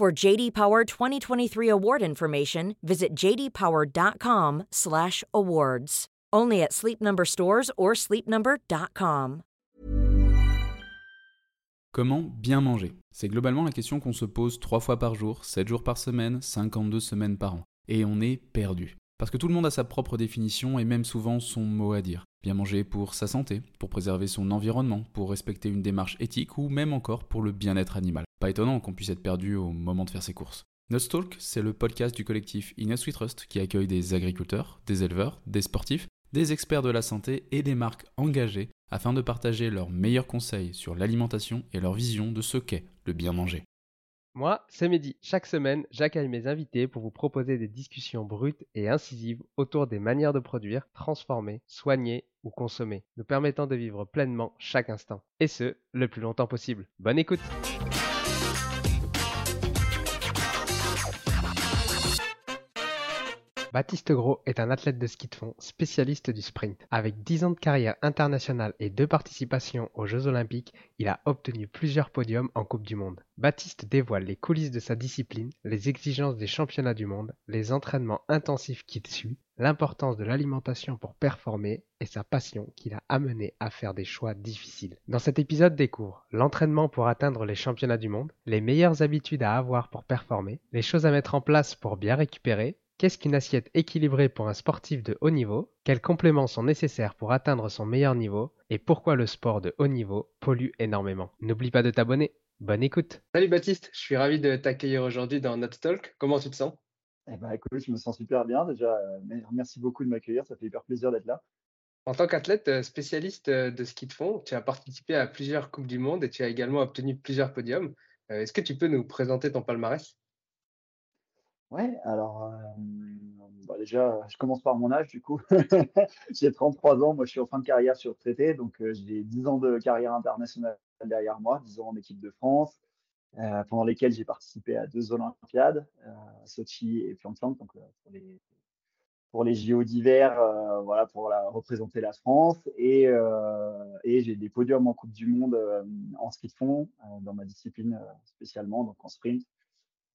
For JD Power 2023 award information, visit jdpower.com/awards. Only at Sleep Number stores or sleepnumber.com. Comment bien manger? C'est globalement la question qu'on se pose 3 fois par jour, 7 jours par semaine, 52 semaines par an. Et on est perdu. Parce que tout le monde a sa propre définition et même souvent son mot à dire. Bien manger pour sa santé, pour préserver son environnement, pour respecter une démarche éthique ou même encore pour le bien-être animal. Pas étonnant qu'on puisse être perdu au moment de faire ses courses. Nutstalk, c'est le podcast du collectif Inus We Trust qui accueille des agriculteurs, des éleveurs, des sportifs des experts de la santé et des marques engagées afin de partager leurs meilleurs conseils sur l'alimentation et leur vision de ce qu'est le bien manger. Moi, c'est Mehdi. Chaque semaine, j'accueille mes invités pour vous proposer des discussions brutes et incisives autour des manières de produire, transformer, soigner ou consommer, nous permettant de vivre pleinement chaque instant. Et ce, le plus longtemps possible. Bonne écoute Baptiste Gros est un athlète de ski de fond spécialiste du sprint. Avec 10 ans de carrière internationale et deux participations aux Jeux Olympiques, il a obtenu plusieurs podiums en Coupe du Monde. Baptiste dévoile les coulisses de sa discipline, les exigences des championnats du monde, les entraînements intensifs qu'il suit, l'importance de l'alimentation pour performer et sa passion qui l'a amené à faire des choix difficiles. Dans cet épisode découvre l'entraînement pour atteindre les championnats du monde, les meilleures habitudes à avoir pour performer, les choses à mettre en place pour bien récupérer, Qu'est-ce qu'une assiette équilibrée pour un sportif de haut niveau? Quels compléments sont nécessaires pour atteindre son meilleur niveau? Et pourquoi le sport de haut niveau pollue énormément? N'oublie pas de t'abonner. Bonne écoute Salut Baptiste, je suis ravi de t'accueillir aujourd'hui dans notre talk. Comment tu te sens? Eh ben, écoute, je me sens super bien déjà. Euh, merci beaucoup de m'accueillir, ça fait hyper plaisir d'être là. En tant qu'athlète euh, spécialiste euh, de ski de fond, tu as participé à plusieurs Coupes du Monde et tu as également obtenu plusieurs podiums. Est-ce que tu peux nous présenter ton palmarès? Ouais, alors bah, déjà, je commence par mon âge du coup. j'ai 33 ans, moi je suis en fin de carrière sur traité, donc j'ai 10 ans de carrière internationale derrière moi, 10 ans en équipe de France, pendant lesquels j'ai participé à deux Olympiades, Sochi et Pyeongchang, donc pour les pour les JO d'hiver, voilà, pour la, représenter la France. Et, et j'ai des podiums en Coupe du Monde en ski de fond, dans ma discipline spécialement, donc en sprint.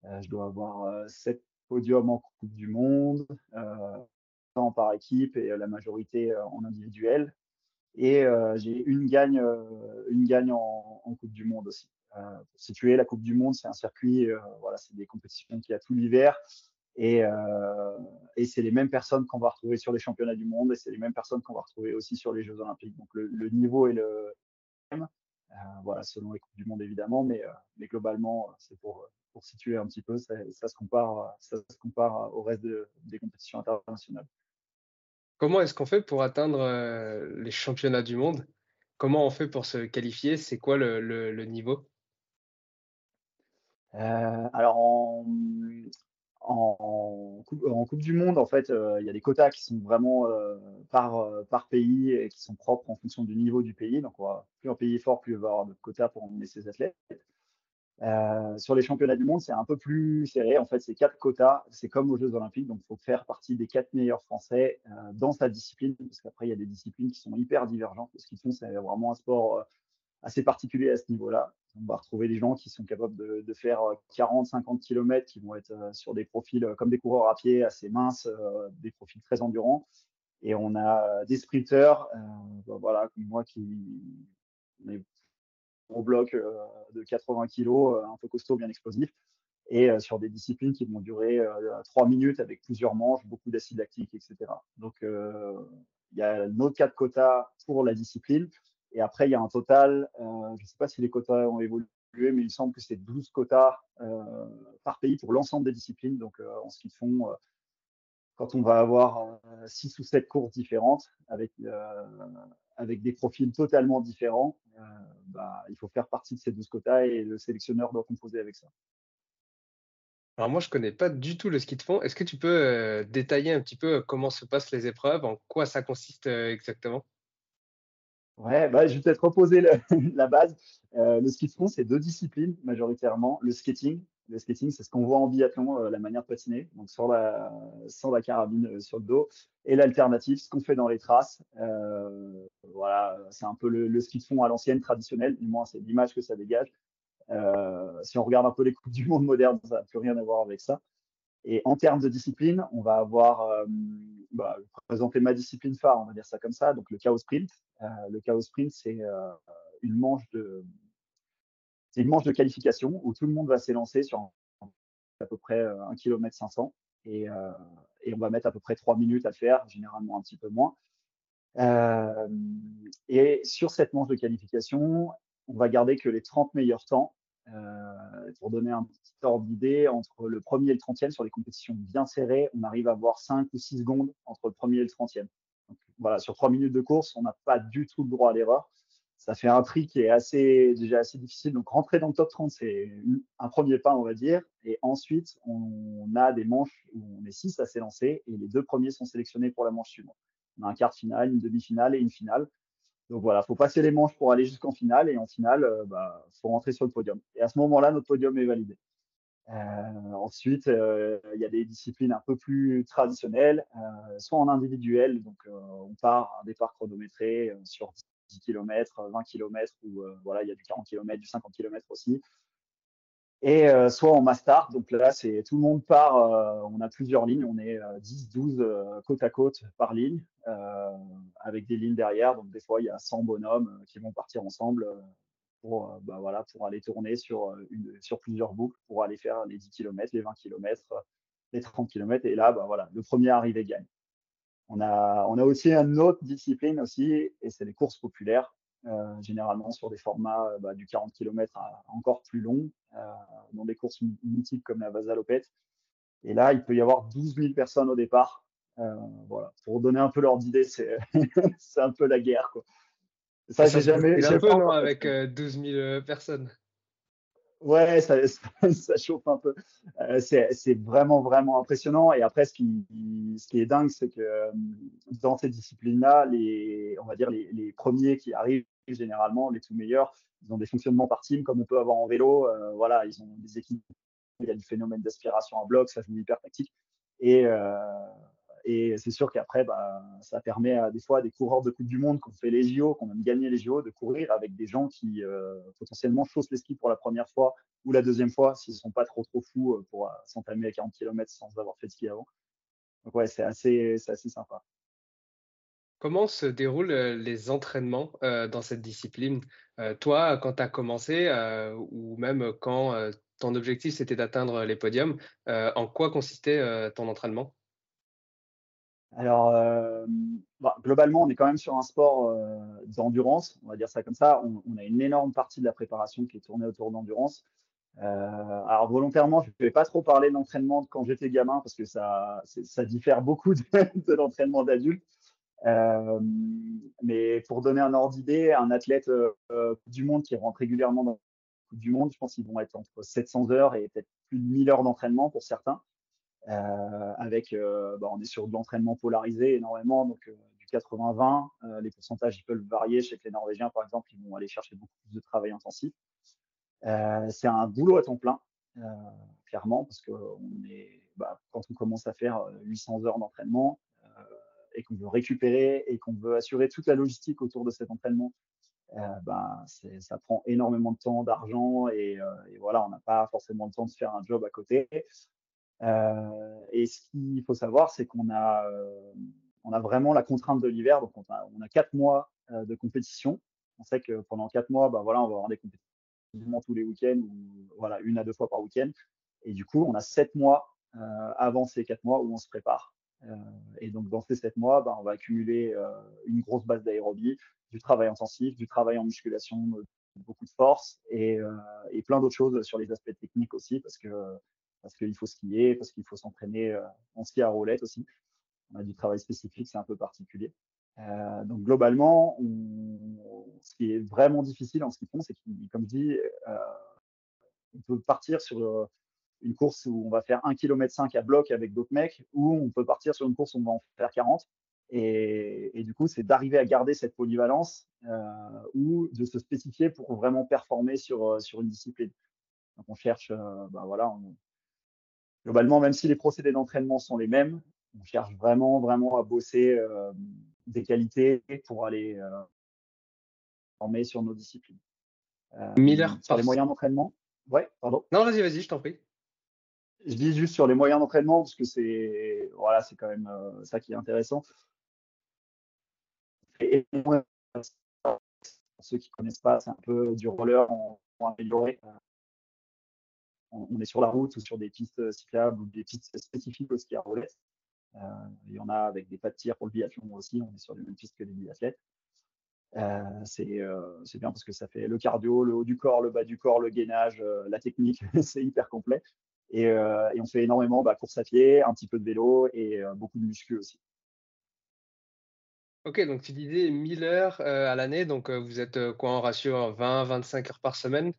Euh, je dois avoir 7 euh, podiums en Coupe du Monde, euh, tant par équipe et la majorité en individuel. Et j'ai une gagne, une gagne en, Coupe du Monde aussi. pour situer, la Coupe du Monde, c'est un circuit, voilà, c'est des compétitions qu'il y a tout l'hiver. Et, et c'est les mêmes personnes qu'on va retrouver sur les championnats du monde et c'est les mêmes personnes qu'on va retrouver aussi sur les Jeux olympiques. Donc le, le niveau est le même, voilà, selon les Coupes du monde évidemment, mais, mais globalement, c'est pour, pour situer un petit peu, ça, se, compare, ça se compare au reste des compétitions internationales. Comment est-ce qu'on fait pour atteindre euh, les championnats du monde? Comment on fait pour se qualifier? C'est quoi le, niveau? Euh, Alors, en, en, coupe, du Monde, en fait, euh, il y a des quotas qui sont vraiment par, par pays et qui sont propres en fonction du niveau du pays. Donc, plus un pays est fort, plus il va avoir de quotas pour emmener ses athlètes. Euh, sur les championnats du monde, c'est un peu plus serré. En fait, c'est quatre quotas. C'est comme aux Jeux Olympiques. Donc, il faut faire partie des quatre meilleurs Français euh, dans sa discipline. Parce qu'après, il y a des disciplines qui sont hyper divergentes. Ce qu'ils font, c'est vraiment un sport euh, assez particulier à ce niveau-là. On va retrouver des gens qui sont capables de, faire 40, 50 km, qui vont être sur des profils comme des coureurs à pied assez minces, des profils très endurants. Et on a des sprinteurs, bah, voilà, comme moi qui gros bloc euh, de 80 kg, euh, un peu costaud, bien explosif, et euh, sur des disciplines qui vont durer trois minutes avec plusieurs manches, beaucoup d'acide lactique, etc. Donc, il y a notre cas de quotas pour la discipline. Et après, il y a un total, je ne sais pas si les quotas ont évolué, mais il semble que c'est 12 quotas par pays pour l'ensemble des disciplines. Donc, en ce qu'ils font, quand on va avoir 6 ou 7 courses différentes avec avec des profils totalement différents, euh, bah, il faut faire partie de ces 12 quotas et le sélectionneur doit composer avec ça. Alors moi, je connais pas du tout le ski de fond. Est-ce que tu peux, détailler un petit peu, comment se passent les épreuves? En quoi ça consiste, exactement? Ouais, bah, je vais peut-être reposer le la base. Heu, le ski de fond, c'est 2 disciplines majoritairement. Le skating le skating, c'est ce qu'on voit en biathlon, heu, la manière de patiner, donc sans la sans la carabine, heu, sur le dos et l'alternative, ce qu'on fait dans les traces. Heu, voilà, c'est un peu le le ski de fond à l'ancienne, traditionnel, du moins c'est l'image que ça dégage. Heu, si on regarde un peu les coupes du monde modernes, ça n'a plus rien à voir avec ça. Et en termes de discipline, on va avoir, hem, bah, présenter ma discipline phare, on va dire ça comme ça, donc le chaos sprint. Heu, le chaos sprint, c'est, heu, une manche de c'est une manche de qualification où tout le monde va s'élancer sur à peu près, heu, 1 kilomètre 500 et et on va mettre à peu près 3 minutes à faire, généralement un petit peu moins. Et sur cette manche de qualification, on va garder que les 30 meilleurs temps. Heu, pour donner un petit ordre d'idée, entre le premier et le trentième sur les compétitions bien serrées, on arrive à avoir 5 ou 6 secondes entre le premier et le trentième. Voilà, sur 3 minutes de course, on n'a pas du tout le droit à l'erreur. Ça fait un tri qui est assez déjà assez difficile. Donc rentrer dans le top 30, c'est un premier pas, on va dire. Et ensuite, on a des manches où on est 6 à s'élancer et les deux premiers sont sélectionnés pour la manche suivante. On a un quart de finale, une demi-finale et une finale. Donc voilà, faut passer les manches pour aller jusqu'en finale et en finale, euh, bah, faut rentrer sur le podium. Et à ce moment-là, notre podium est validé. Euh, ensuite, euh, il y a des disciplines un peu plus traditionnelles, euh, soit en individuel, donc on part un départ chronométré sur 10 km, 20 km, ou voilà, il y a du 40 km, du 50 km aussi. Et euh, soit en master, donc là, c'est tout le monde part, euh, on a plusieurs lignes, on est euh, 10, 12 euh, côte à côte par ligne, euh, avec des lignes derrière. Donc des fois, il y a 100 bonhommes euh, qui vont partir ensemble pour, bah, voilà, pour aller tourner sur, une, sur plusieurs boucles, pour aller faire les 10 km, les 20 km, les 30 km. Et là, bah, voilà, le premier arrivé gagne. On a, on a aussi une autre discipline aussi, et c'est les courses populaires, généralement sur des formats euh, bah, du 40 km à encore plus long, euh, dans des courses mythiques comme la Vasalopette. Et là, il peut y avoir 12 000 personnes au départ. Euh, voilà, pour donner un peu l'ordre d'idée, c'est un peu la guerre. Quoi. Ça, j'ai jamais. Un peu, non, avec euh, 12 000 personnes. Ouais, ça, ça, ça, chauffe un peu. Euh, c'est vraiment, vraiment impressionnant. Et après, ce qui, ce qui est dingue, c'est que euh, dans ces disciplines-là, les, on va dire les, les, premiers qui arrivent généralement, les tout meilleurs, ils ont des fonctionnements par team comme on peut avoir en vélo. Euh, voilà, ils ont des équipes. Il y a du phénomène d'aspiration à bloc, ça joue hyper tactique. Et, euh, et c'est sûr qu'après, bah, ça permet des fois à des coureurs de Coupe du Monde qui ont fait les JO, qui ont même gagné les JO, de courir avec des gens qui euh, potentiellement chaussent les skis pour la première fois ou la deuxième fois, s'ils ne sont pas trop trop fous pour s'entamer à 40 km sans avoir fait de ski avant. Donc ouais, c'est assez, assez sympa. Comment se déroulent les entraînements euh, dans cette discipline? Euh, Toi, quand tu as commencé, euh, ou même quand ton objectif c'était d'atteindre les podiums, en quoi consistait ton entraînement? Alors, euh, bah, globalement, on est quand même sur un sport euh, d'endurance, on va dire ça comme ça. On, a une énorme partie de la préparation qui est tournée autour d'endurance. Euh, alors, volontairement, je ne vais pas trop parler d'entraînement quand j'étais gamin parce que ça, ça diffère beaucoup de, de l'entraînement d'adulte. Euh, mais pour donner un ordre d'idée, un athlète euh, du monde qui rentre régulièrement dans la Coupe du Monde, je pense qu'ils vont être entre 700 heures et peut-être plus de 1000 heures d'entraînement pour certains. Euh, avec, euh, bah, on est sur de l'entraînement polarisé énormément, donc euh, du 80-20. Euh, les pourcentages ils peuvent varier. Que les Norvégiens, par exemple, ils vont aller chercher beaucoup plus de travail intensif. Euh, c'est un boulot à temps plein, clairement, parce que bah, quand on commence à faire 800 heures d'entraînement et qu'on veut récupérer et qu'on veut assurer toute la logistique autour de cet entraînement, euh, ben, ça prend énormément de temps, d'argent et, euh, et, voilà, on n'a pas forcément le temps de faire un job à côté. Euh, et ce qu'il faut savoir, c'est qu'on a, vraiment la contrainte de l'hiver. Donc, on a, quatre mois de compétition. On sait que pendant quatre mois, bah, voilà, on va avoir des compétitions tous les week-ends ou voilà, une à deux fois par week-end. Et du coup, on a sept mois avant ces quatre mois où on se prépare. Euh, et donc, dans ces sept mois, bah, on va accumuler euh, une grosse base d'aérobie, du travail intensif, du travail en musculation, beaucoup de force et, plein d'autres choses sur les aspects techniques aussi, parce que parce qu'il faut skier, parce qu'il faut s'entraîner euh, en ski à roulette aussi. On a du travail spécifique, c'est un peu particulier. Euh, donc globalement, ce qui est vraiment difficile en ski de fond, c'est qu'il, comme je dis, euh, on peut partir sur une course où on va faire 1 km 5 à bloc avec d'autres mecs, ou on peut partir sur une course où on va en faire 40. Et, du coup, c'est d'arriver à garder cette polyvalence euh, ou de se spécifier pour vraiment performer sur, euh, sur une discipline. Donc, on cherche, euh, bah voilà, globalement, même si les procédés d'entraînement sont les mêmes, on cherche vraiment, vraiment à bosser des qualités pour aller former sur nos disciplines. Miller, sur les moyens d'entraînement. Ouais, pardon. Non, vas-y, vas-y, je t'en prie. Je dis juste sur les moyens d'entraînement parce que c'est voilà, c'est quand même ça qui est intéressant. Et pour ceux qui ne connaissent pas, c'est un peu du roller en, amélioré. On, est sur la route ou sur des pistes cyclables ou des pistes spécifiques au ski à roulette. Euh, il y en a avec des pas de tir pour le biathlon aussi. On est sur les mêmes pistes que les biathlètes. Euh, euh, c'est bien parce que ça fait le cardio, le haut du corps, le bas du corps, le gainage, la technique, c'est hyper complet. Et, on fait énormément bah, course à pied, un petit peu de vélo et beaucoup de muscu aussi. Ok, donc tu disais 1000 heures euh, à l'année, donc euh, vous êtes euh, quoi en ratio 20-25 heures par semaine?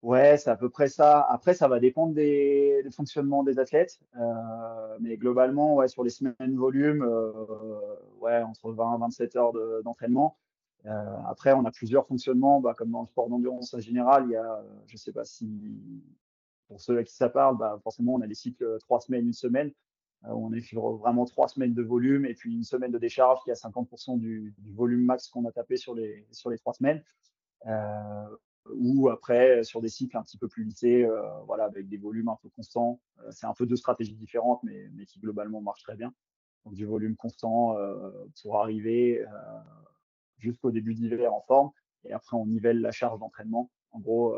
Ouais, c'est à peu près ça. Après, ça va dépendre des, fonctionnements des athlètes. mais globalement, ouais, sur les semaines volume, ouais, entre 20 et 27 heures d'entraînement. après, on a plusieurs fonctionnements, bah, comme dans le sport d'endurance en général. Il y a, je sais pas si pour ceux à qui ça parle, bah, forcément, on a des cycles trois semaines, une semaine. Euh, on est sur vraiment trois semaines de volume et puis une semaine de décharge qui a 50% du, volume max qu'on a tapé sur les, sur les trois semaines. Euh, ou après sur des cycles un petit peu plus lissés, euh, voilà, avec des volumes un peu constants. c'est un peu deux stratégies différentes, mais, mais qui globalement marchent très bien. Du volume constant pour arriver jusqu'au début d'hiver en forme. Et après, on nivelle la charge d'entraînement. En gros,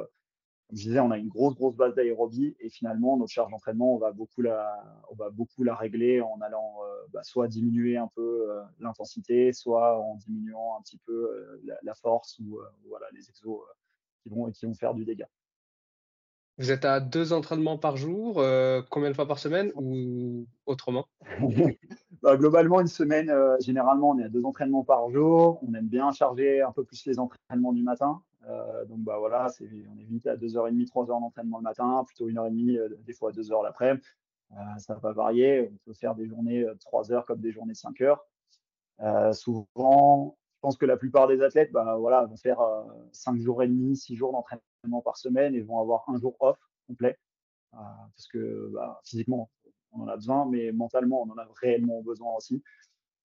comme je disais, on a une grosse, grosse base d'aérobie et finalement, notre charge d'entraînement, on va beaucoup la, on va beaucoup la régler en allant euh, bah, soit diminuer un peu euh, l'intensité, soit en diminuant un petit peu euh, la, force ou voilà, les exos qui, vont, qui vont faire du dégât. Vous êtes à deux entraînements par jour, combien de fois par semaine ou autrement? Bah, Globalement, une semaine, généralement, on est à deux entraînements par jour. On aime bien charger un peu plus les entraînements du matin. Euh, donc bah voilà, on est vite à 2h30, 3h d'entraînement le matin, plutôt 1h30, euh, des fois 2h l'après-midi. Euh, ça va varier. On peut faire des journées de 3 heures comme des journées de 5 heures. souvent, je pense que la plupart des athlètes bah, voilà, vont faire 5 jours et demi, 6 jours d'entraînement par semaine et vont avoir un jour off complet. parce que bah, physiquement, on en a besoin, mais mentalement, on en a réellement besoin aussi.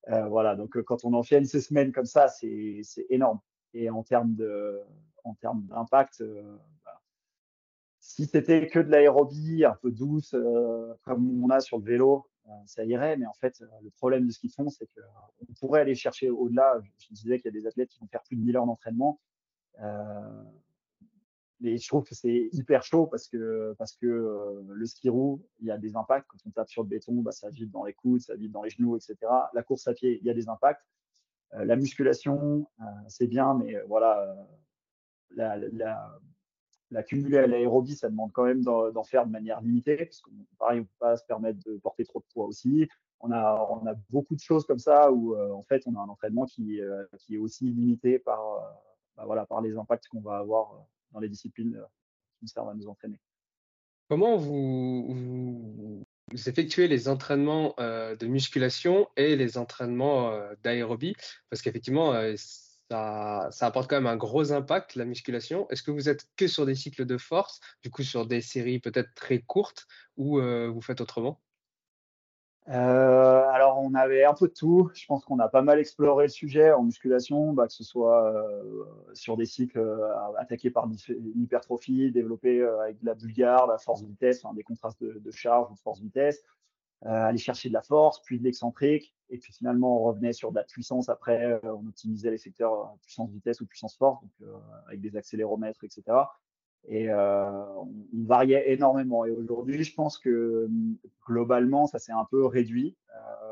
voilà, donc quand on enchaîne ces semaines comme ça, c'est énorme. Et en termes de, en termes d'impact, euh, bah, si c'était que de l'aérobie un peu douce, euh, comme on a sur le vélo, euh, ça irait. Mais en fait, le problème de ce qu'ils font, c'est qu'on pourrait aller chercher au-delà. Je disais qu'il y a des athlètes qui vont faire plus de 1000 heures d'entraînement. mais je trouve que c'est hyper chaud parce que, parce que le ski roue, il y a des impacts. Quand on tape sur le béton, bah, ça vibre dans les coudes, ça vibre dans les genoux, etc. La course à pied, il y a des impacts. la musculation, c'est bien, mais voilà, la, cumuler à l'aérobie, ça demande quand même d'en faire de manière limitée, parce qu'on pareil, on peut pas se permettre de porter trop de poids aussi. On a, on a beaucoup de choses comme ça où euh, en fait on a un entraînement qui, euh, qui est aussi limité par, euh, bah voilà, par les impacts qu'on va avoir dans les disciplines qui nous servent à nous entraîner. Comment vous, vous effectuez les entraînements de musculation et les entraînements d'aérobie? Parce qu'effectivement, ça, apporte quand même un gros impact, la musculation. Est-ce que vous êtes que sur des cycles de force, du coup sur des séries peut-être très courtes, ou euh, vous faites autrement? Euh, alors, on avait un peu de tout. Je pense qu'on a pas mal exploré le sujet en musculation, bah, que ce soit euh, sur des cycles attaqués par l'hypertrophie, développés avec de la bulgare, la force-vitesse, des contrastes de, de charge ou de force-vitesse, euh, aller chercher de la force, puis de l'excentrique, et puis finalement on revenait sur de la puissance après, euh, on optimisait les secteurs euh, puissance vitesse ou puissance force, donc avec des accéléromètres, etc. Et on, variait énormément. Et aujourd'hui, je pense que globalement, ça s'est un peu réduit.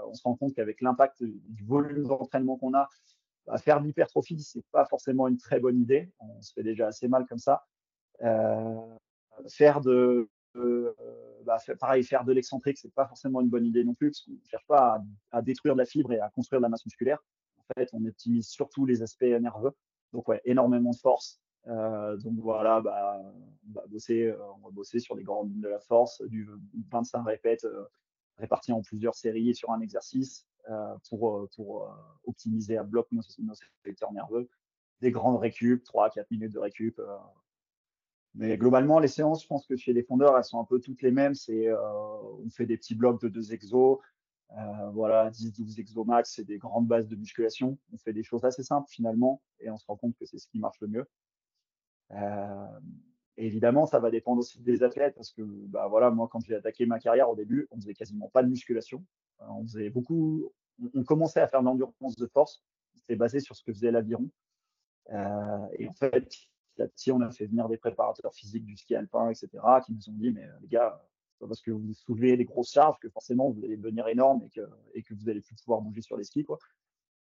on se rend compte qu'avec l'impact du volume d'entraînement qu'on a, bah, faire de l'hypertrophie, c'est pas forcément une très bonne idée. On se fait déjà assez mal comme ça. faire de euh, bah, pareil, faire de l'excentrique, c'est pas forcément une bonne idée non plus, parce qu'on ne cherche pas à, détruire de la fibre et à construire de la masse musculaire. En fait, on optimise surtout les aspects nerveux. Donc, ouais, énormément de force, donc voilà, bah, on va bosser, on va bosser sur les grandes lignes de la force, du 25 répètes répartis en plusieurs séries sur un exercice pour, pour optimiser à bloc nos, nos secteurs nerveux. Des grandes récup, 3-4 minutes de récup, mais globalement, les séances, je pense que chez les fondeurs, elles sont un peu toutes les mêmes. C'est, euh, on fait des petits blocs de deux exos, euh, voilà, 10-12 exos max, c'est des grandes bases de musculation. On fait des choses assez simples finalement, et on se rend compte que c'est ce qui marche le mieux. Euh, évidemment, ça va dépendre aussi des athlètes, parce que bah, voilà, moi, quand j'ai attaqué ma carrière au début, on faisait quasiment pas de musculation. on faisait beaucoup, on, commençait à faire de l'endurance de force. C'était basé sur ce que faisait l'aviron. et en fait, petit on a fait venir des préparateurs physiques du ski alpin, etc., qui nous ont dit, mais euh, les gars, c'est pas parce que vous soulevez des grosses charges que forcément vous allez devenir énorme et que, et que vous allez plus pouvoir bouger sur les skis, quoi.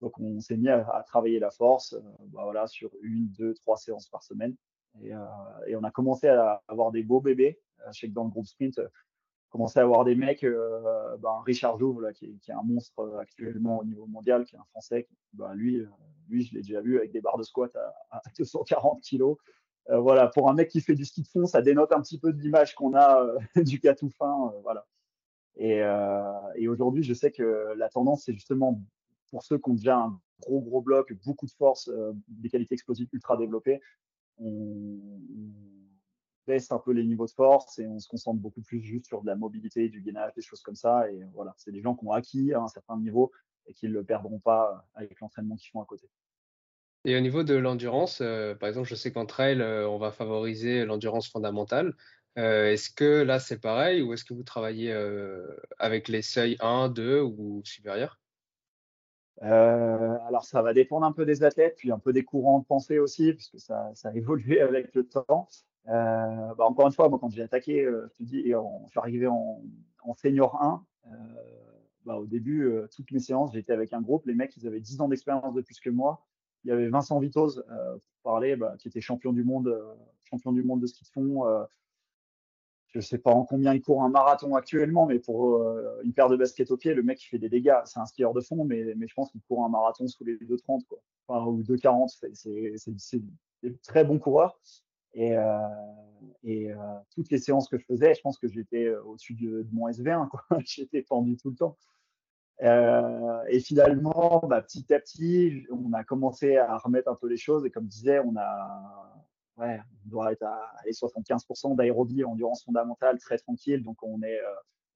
Donc, on s'est mis à, travailler la force, euh, bah, voilà, sur une, deux, trois séances par semaine. Et, euh, et on a commencé à avoir des beaux bébés. Je sais que dans le groupe sprint, commencé à avoir des mecs, euh, ben, Richard Jouve, là, qui, est, qui, est, un monstre euh, actuellement au niveau mondial, qui est un Français, ben, lui, euh, lui, je l'ai déjà vu avec des barres de squat à, à 240 kilos. Euh, voilà, pour un mec qui fait du ski de fond, ça dénote un petit peu de l'image qu'on a euh, du cas tout fin, voilà. Et, et aujourd'hui, je sais que la tendance, c'est justement pour ceux qui ont déjà un gros gros bloc, beaucoup de force, des qualités explosives ultra développées, on, baisse un peu les niveaux de force et on se concentre beaucoup plus juste sur de la mobilité, du gainage, des choses comme ça. Et voilà, c'est des gens qui ont acquis à un certain niveau et qui ne le perdront pas avec l'entraînement qu'ils font à côté. Et au niveau de l'endurance, euh, par exemple, je sais qu'en trail, euh, on va favoriser l'endurance fondamentale. Euh, est-ce que là, c'est pareil ou est-ce que vous travaillez avec les seuils 1, 2 ou supérieurs? Alors ça va dépendre un peu des athlètes, puis un peu des courants de pensée aussi, puisque ça, ça a évolué avec le temps. Euh, bah encore une fois, moi, quand j'ai attaqué, euh, je te dis, et je suis arrivé en, en senior 1, euh, bah, au début, toutes mes séances, j'étais avec un groupe. Les mecs, ils avaient 10 ans d'expérience de plus que moi. Il y avait Vincent Vitoz, pour parler, bah, qui était champion du monde, champion du monde de ski de fond. je sais pas en combien il court un marathon actuellement, mais pour une paire de baskets au pied, le mec, il fait des dégâts. C'est un skieur de fond, mais, mais je pense qu'il court un marathon sous les 2,30, quoi. Enfin, ou 2,40. C'est des très bons coureurs. Et, euh, euh, toutes les séances que je faisais, je pense que j'étais euh, au-dessus de, mon SV1. j'étais pendu tout le temps. Euh, et finalement, bah, petit à petit, on a commencé à remettre un peu les choses. Et comme je disais, on a, ouais, on doit être à 75% d'aérobie, endurance fondamentale, très tranquille. Donc on est,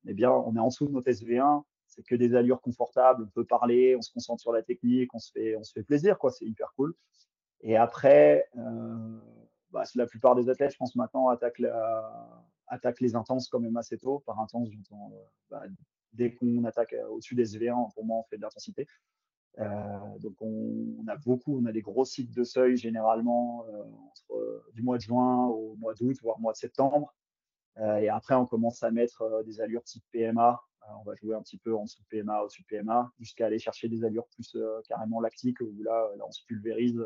est bien, on est en dessous de notre SV1. C'est que des allures confortables. On peut parler, on se concentre sur la technique, on se fait, on se fait plaisir, quoi. C'est hyper cool. Et après, euh, bah, la plupart des athlètes, je pense maintenant, attaquent, les intenses quand même assez tôt. Par intense, j'entends euh, bah, dès qu'on attaque euh, au-dessus des SV1, pour moi, on fait de l'intensité. Euh, donc on, a beaucoup, on a des gros cycles de seuil généralement entre du mois de juin au mois d'août, voire mois de septembre. et après, on commence à mettre des allures type PMA. on va jouer un petit peu en dessous de PMA, au-dessus de PMA, jusqu'à aller chercher des allures plus carrément lactiques où là, on se pulvérise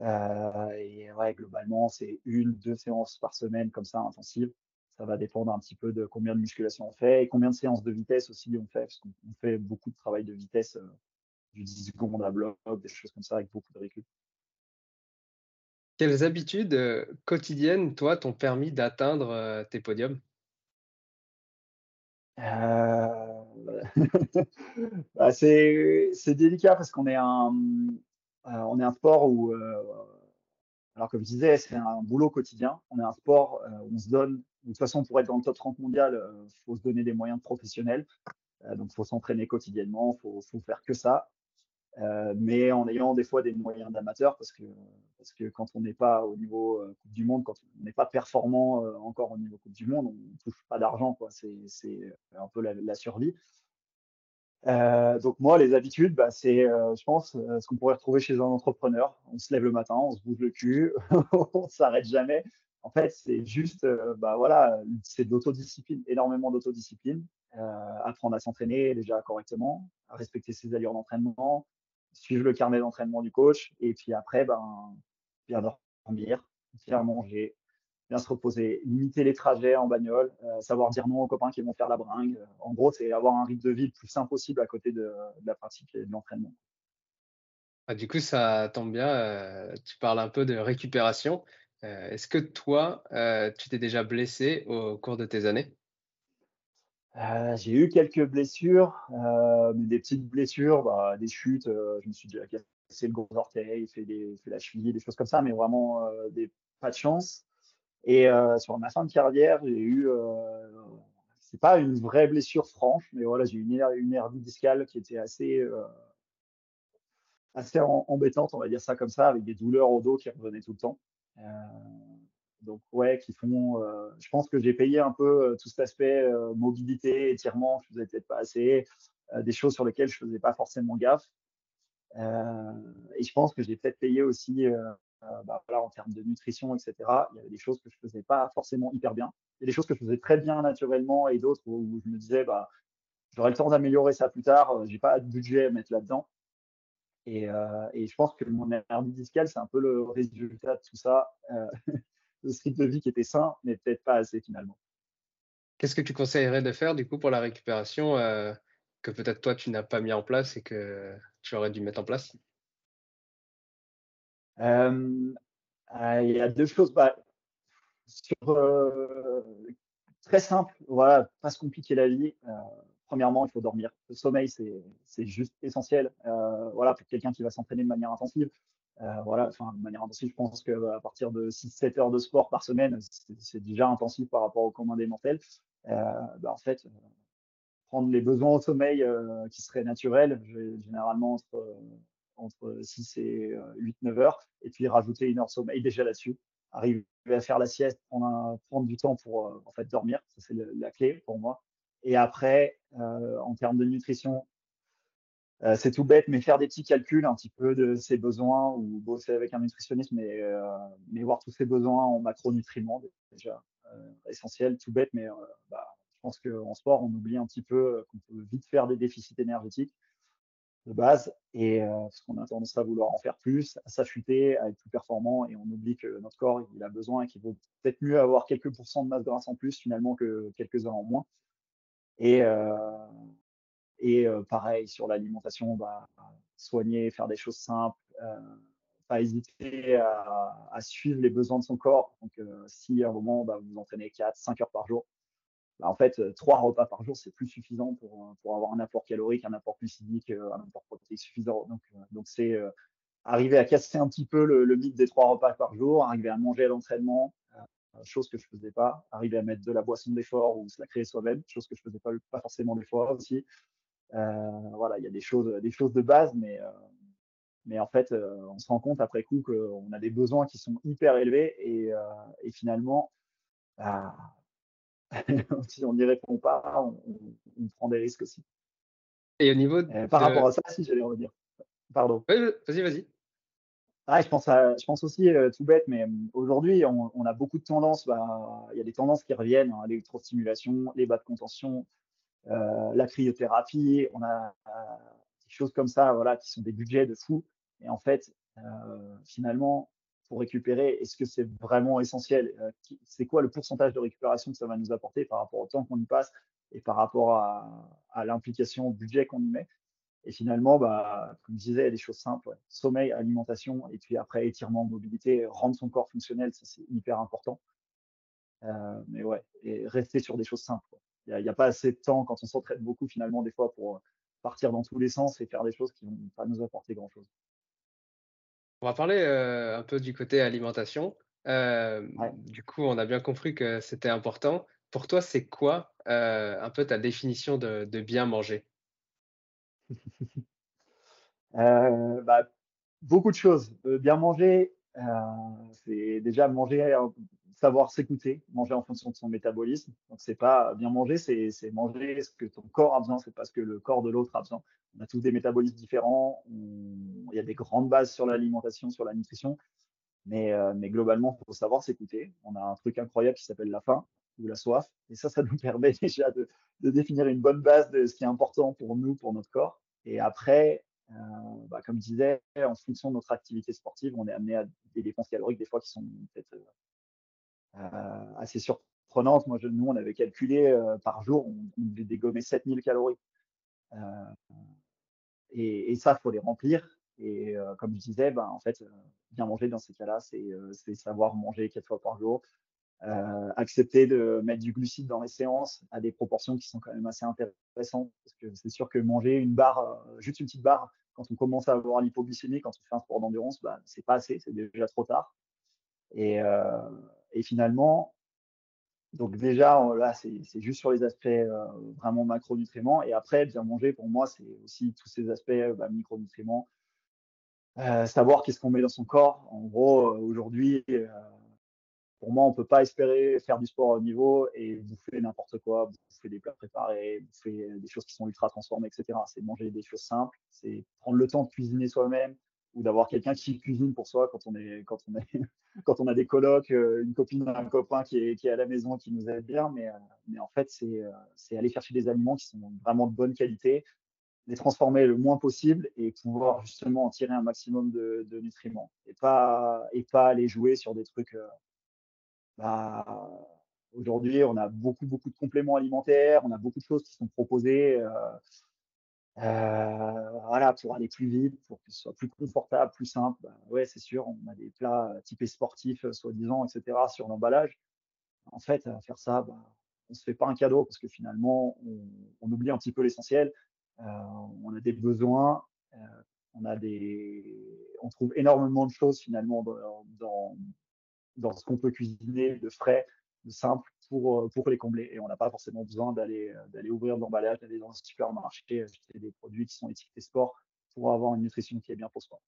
et ouais, globalement, c'est une, deux séances par semaine comme ça, intensives. Ça va dépendre un petit peu de combien de musculation on fait et combien de séances de vitesse aussi on fait, parce qu'on fait beaucoup de travail de vitesse, euh, du 10 secondes à bloc, des choses comme ça, avec beaucoup de récup. Quelles habitudes euh, quotidiennes, toi, t'ont permis d'atteindre tes podiums? Bah, c'est délicat parce qu'on est un, euh, on est un sport où, euh, alors comme je disais, c'est un boulot quotidien. On est un sport euh, où on se donne, de toute façon, pour être dans le top 30 mondial, il faut se donner des moyens professionnels. donc, il faut s'entraîner quotidiennement, il faut, faut, faire que ça. Euh, mais en ayant des fois des moyens d'amateur parce que parce que quand on n'est pas au niveau euh, Coupe du Monde, quand on n'est pas performant euh, encore au niveau Coupe du Monde, on ne touche pas d'argent quoi. C'est un peu la survie. Euh, donc moi, les habitudes, bah, c'est, euh, je pense, euh, ce qu'on pourrait retrouver chez un entrepreneur. On se lève le matin, on se bouge le cul, on s'arrête jamais. En fait, c'est juste, bah voilà, c'est de l'autodiscipline, énormément d'autodiscipline. apprendre à s'entraîner déjà correctement, à respecter ses allures d'entraînement, suivre le carnet d'entraînement du coach, et puis après, ben, bien dormir, bien manger, bien se reposer, limiter les trajets en bagnole, euh, savoir dire non aux copains qui vont faire la bringue. En gros, c'est avoir un rythme de vie le plus simple possible à côté de, la pratique et de l'entraînement. Ah, du coup, ça tombe bien, heu, tu parles un peu de récupération. Est-ce que toi, tu t'es déjà blessé au cours de tes années? J'ai eu quelques blessures, mais des petites blessures, bah, des chutes, je me suis déjà cassé le gros orteil, fait des fait la cheville, des choses comme ça, mais vraiment, des pas de chance et heu, sur ma fin de carrière, j'ai eu, heu, c'est pas une vraie blessure franche, mais voilà, j'ai eu une une hernie discale qui était assez, heu, assez em embêtante, on va dire ça comme ça, avec des douleurs au dos qui revenaient tout le temps. Heu, donc ouais, qui font, heu, je pense que j'ai payé un peu, heu, tout cet aspect, mobilité, étirement, je faisais peut-être pas assez, des choses sur lesquelles je faisais pas forcément gaffe. Et je pense que j'ai peut-être payé aussi, bah, voilà, en termes de nutrition et cetera. Il y avait des choses que je faisais pas forcément hyper bien. Il y a des choses que je faisais très bien naturellement et d'autres où je me disais: «Bah, j'aurai le temps d'améliorer ça plus tard, heu, j'ai pas de budget à mettre là-dedans». Et, heu, et je pense que mon hernie discale, c'est un peu le résultat de tout ça, heu, le strict de vie qui était sain, mais peut-être pas assez finalement. Qu'est-ce que tu conseillerais de faire du coup pour la récupération, que peut-être toi tu n'as pas mis en place et que tu aurais dû mettre en place? Hem, ah, il y a 2 choses, bah, sur, heu, très simple, voilà, pas se compliquer la vie. Premièrement, il faut dormir. Le sommeil, c'est juste essentiel. Voilà, pour quelqu'un qui va s'entraîner de manière intensive, voilà, enfin, de manière intensive, je pense qu'à partir de 6-7 heures de sport par semaine, c'est déjà intensif par rapport au commun des mortels. Heu, bah, en fait, prendre les besoins au sommeil, heu, qui seraient naturels, gé généralement entre, heu, entre 6 et heu, 8-9 heures et puis rajouter 1 heure sommeil déjà là-dessus. Arriver à faire la sieste, prendre du temps pour, heu, en fait dormir, ça c'est la clé pour moi et après, heu, en termes de nutrition, c'est tout bête, mais faire des petits calculs un petit peu de ses besoins ou bosser avec un nutritionniste, mais mais voir tous ses besoins en macronutriments déjà, essentiel, tout bête, mais bah, je pense qu'en sport, on oublie un petit peu, qu'on peut vite faire des déficits énergétiques de base et heu, parce qu'on a tendance à vouloir en faire plus, à s'affûter, à être plus performant et on oublie que notre corps, il a besoin et qu'il vaut peut-être mieux avoir quelques pourcents de masse grasse en plus finalement que quelques-uns en moins et heu et heu, pareil sur l'alimentation, bah, soigner, faire des choses simples, pas hésiter à suivre les besoins de son corps. Donc si à un moment, bah, vous vous entraînez 4-5 heures par jour, bah, en fait, heu, 3 repas par jour, c'est plus suffisant pour, pour avoir un apport calorique, un apport glucidique, heu, un apport protéique suffisant. Donc c'est, arriver à casser un petit peu le mythe des 3 repas par jour, arriver à manger à l'entraînement, chose que je faisais pas, arriver à mettre de la boisson d'effort ou se la créer soi-même, chose que je faisais pas forcément des fois aussi. Voilà, il y a des choses, de base, mais en fait, on se rend compte après coup qu'on a des besoins qui sont hyper élevés et finalement, bah, si on n'y répond pas, on prend des risques aussi. Et au niveau Heu, par rapport de à ça, si j'allais revenir pardon. vas-y, vas-y. Ah, je pense à je pense aussi, heu, tout bête, mais hem, aujourd'hui, on on a beaucoup de tendances, bah, il y a des tendances qui reviennent, hein, l'électrostimulation, les bas de contention, la cryothérapie. On a, des choses comme ça, voilà, qui sont des budgets de fou et en fait, finalement, récupérer, est-ce que c'est vraiment essentiel? Qui c'est quoi le pourcentage de récupération que ça va nous apporter par rapport au temps qu'on y passe et par rapport à l'implication, au budget qu'on y met? Et finalement, bah, comme je disais, des choses simples. Sommeil, alimentation et puis après étirement, mobilité, rendre son corps fonctionnel, ça c'est hyper important. Heu, mais ouais et rester sur des choses simples. Il y a pas assez de temps quand on s'entraîne beaucoup finalement des fois pour, heu, partir dans tous les sens et faire des choses qui vont pas nous apporter grand-chose. On va parler, heu, un peu du côté alimentation. Ouais. du coup, on a bien compris que c'était important. Pour toi, c'est quoi, heu, un peu ta définition de de bien manger? Bah, beaucoup de choses. Bien manger, c'est déjà manger, heu, savoir s'écouter, manger en fonction de son métabolisme. Donc c'est pas bien manger, c'est manger ce que ton corps a besoin, c'est pas ce que le corps de l'autre a besoin. On a tous des métabolismes différents, il y a des grandes bases sur l'alimentation, sur la nutrition, mais heu, mais globalement, il faut savoir s'écouter. On a un truc incroyable qui s'appelle la faim ou la soif et ça, ça nous permet déjà de de définir une bonne base de ce qui est important pour nous, pour notre corps et après, heu, bah, comme je disais, en fonction de notre activité sportive, on est amené à des dépenses caloriques des fois qui sont peut-être, heu, assez surprenantes. Moi, nous, on avait calculé, par jour, on devait dégommer 7 000 calories, et ça, faut les remplir Et comme je disais, ben, en fait, bien manger dans ces cas-là, c'est savoir manger quatre fois par jour, accepter de mettre du glucide dans les séances à des proportions qui sont quand même assez intéressantes. Parce que c'est sûr que manger une barre, juste une petite barre, quand on commence à avoir l'hypoglycémie, quand on fait un sport d'endurance, bah, c'est pas assez, c'est déjà trop tard. Et, et finalement, donc déjà, là, c'est juste sur les aspects vraiment macronutriments. Et après, bien manger, pour moi, c'est aussi tous ces aspects bah, micronutriments. savoir qu'est-ce qu'on met dans son corps. En gros, aujourd'hui, pour moi, on peut pas espérer faire du sport au niveau et bouffer n'importe quoi, bouffer des plats préparés, bouffer des choses qui sont ultra transformées, etc. C'est manger des choses simples, c'est prendre le temps de cuisiner soi-même ou d'avoir quelqu'un qui cuisine pour soi quand on est quand on est quand on a des colocs, euh, une copine, un copain qui est, qui est à la maison qui nous aide bien, mais euh, mais en fait c'est euh, c'est aller chercher des aliments qui sont vraiment de bonne qualité, les transformer le moins possible et pouvoir justement en tirer un maximum de, de nutriments et pas et pas aller jouer sur des trucs bah, aujourd'hui, on a beaucoup, beaucoup de compléments alimentaires, on a beaucoup de choses qui sont proposées euh, euh, voilà, pour aller plus vite, pour que ce soit plus confortable, plus simple. Bah, ouais, c'est sûr, on a des plats typés sportifs, soi-disant, etc., sur l'emballage. En fait, à faire ça, bah, on se fait pas un cadeau parce que finalement, on, oublie un petit peu l'essentiel. Euh, on a des besoins, euh, on a des, on trouve énormément de choses finalement dans, dans ce qu'on peut cuisiner de frais, de simple pour, euh, pour les combler. Et on n'a pas forcément besoin d'aller euh, ouvrir l'emballage, d'aller dans un supermarché, acheter des produits qui sont étiquetés sport pour avoir une nutrition qui est bien pour soi.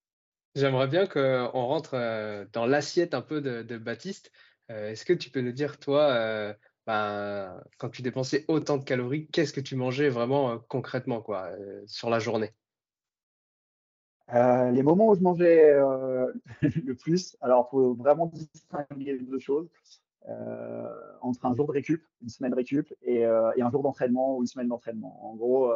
J'aimerais bien qu'on rentre euh, dans l'assiette un peu de, de Baptiste. Est-ce que tu peux nous dire, toi, ben, quand tu dépensais autant de calories, qu'est-ce que tu mangeais vraiment concrètement quoi, sur la journée? Euh, les moments où je mangeais euh, le plus, alors faut vraiment distinguer deux choses euh, entre un jour de récup, une semaine de récup, et, un jour d'entraînement ou une semaine d'entraînement. En gros,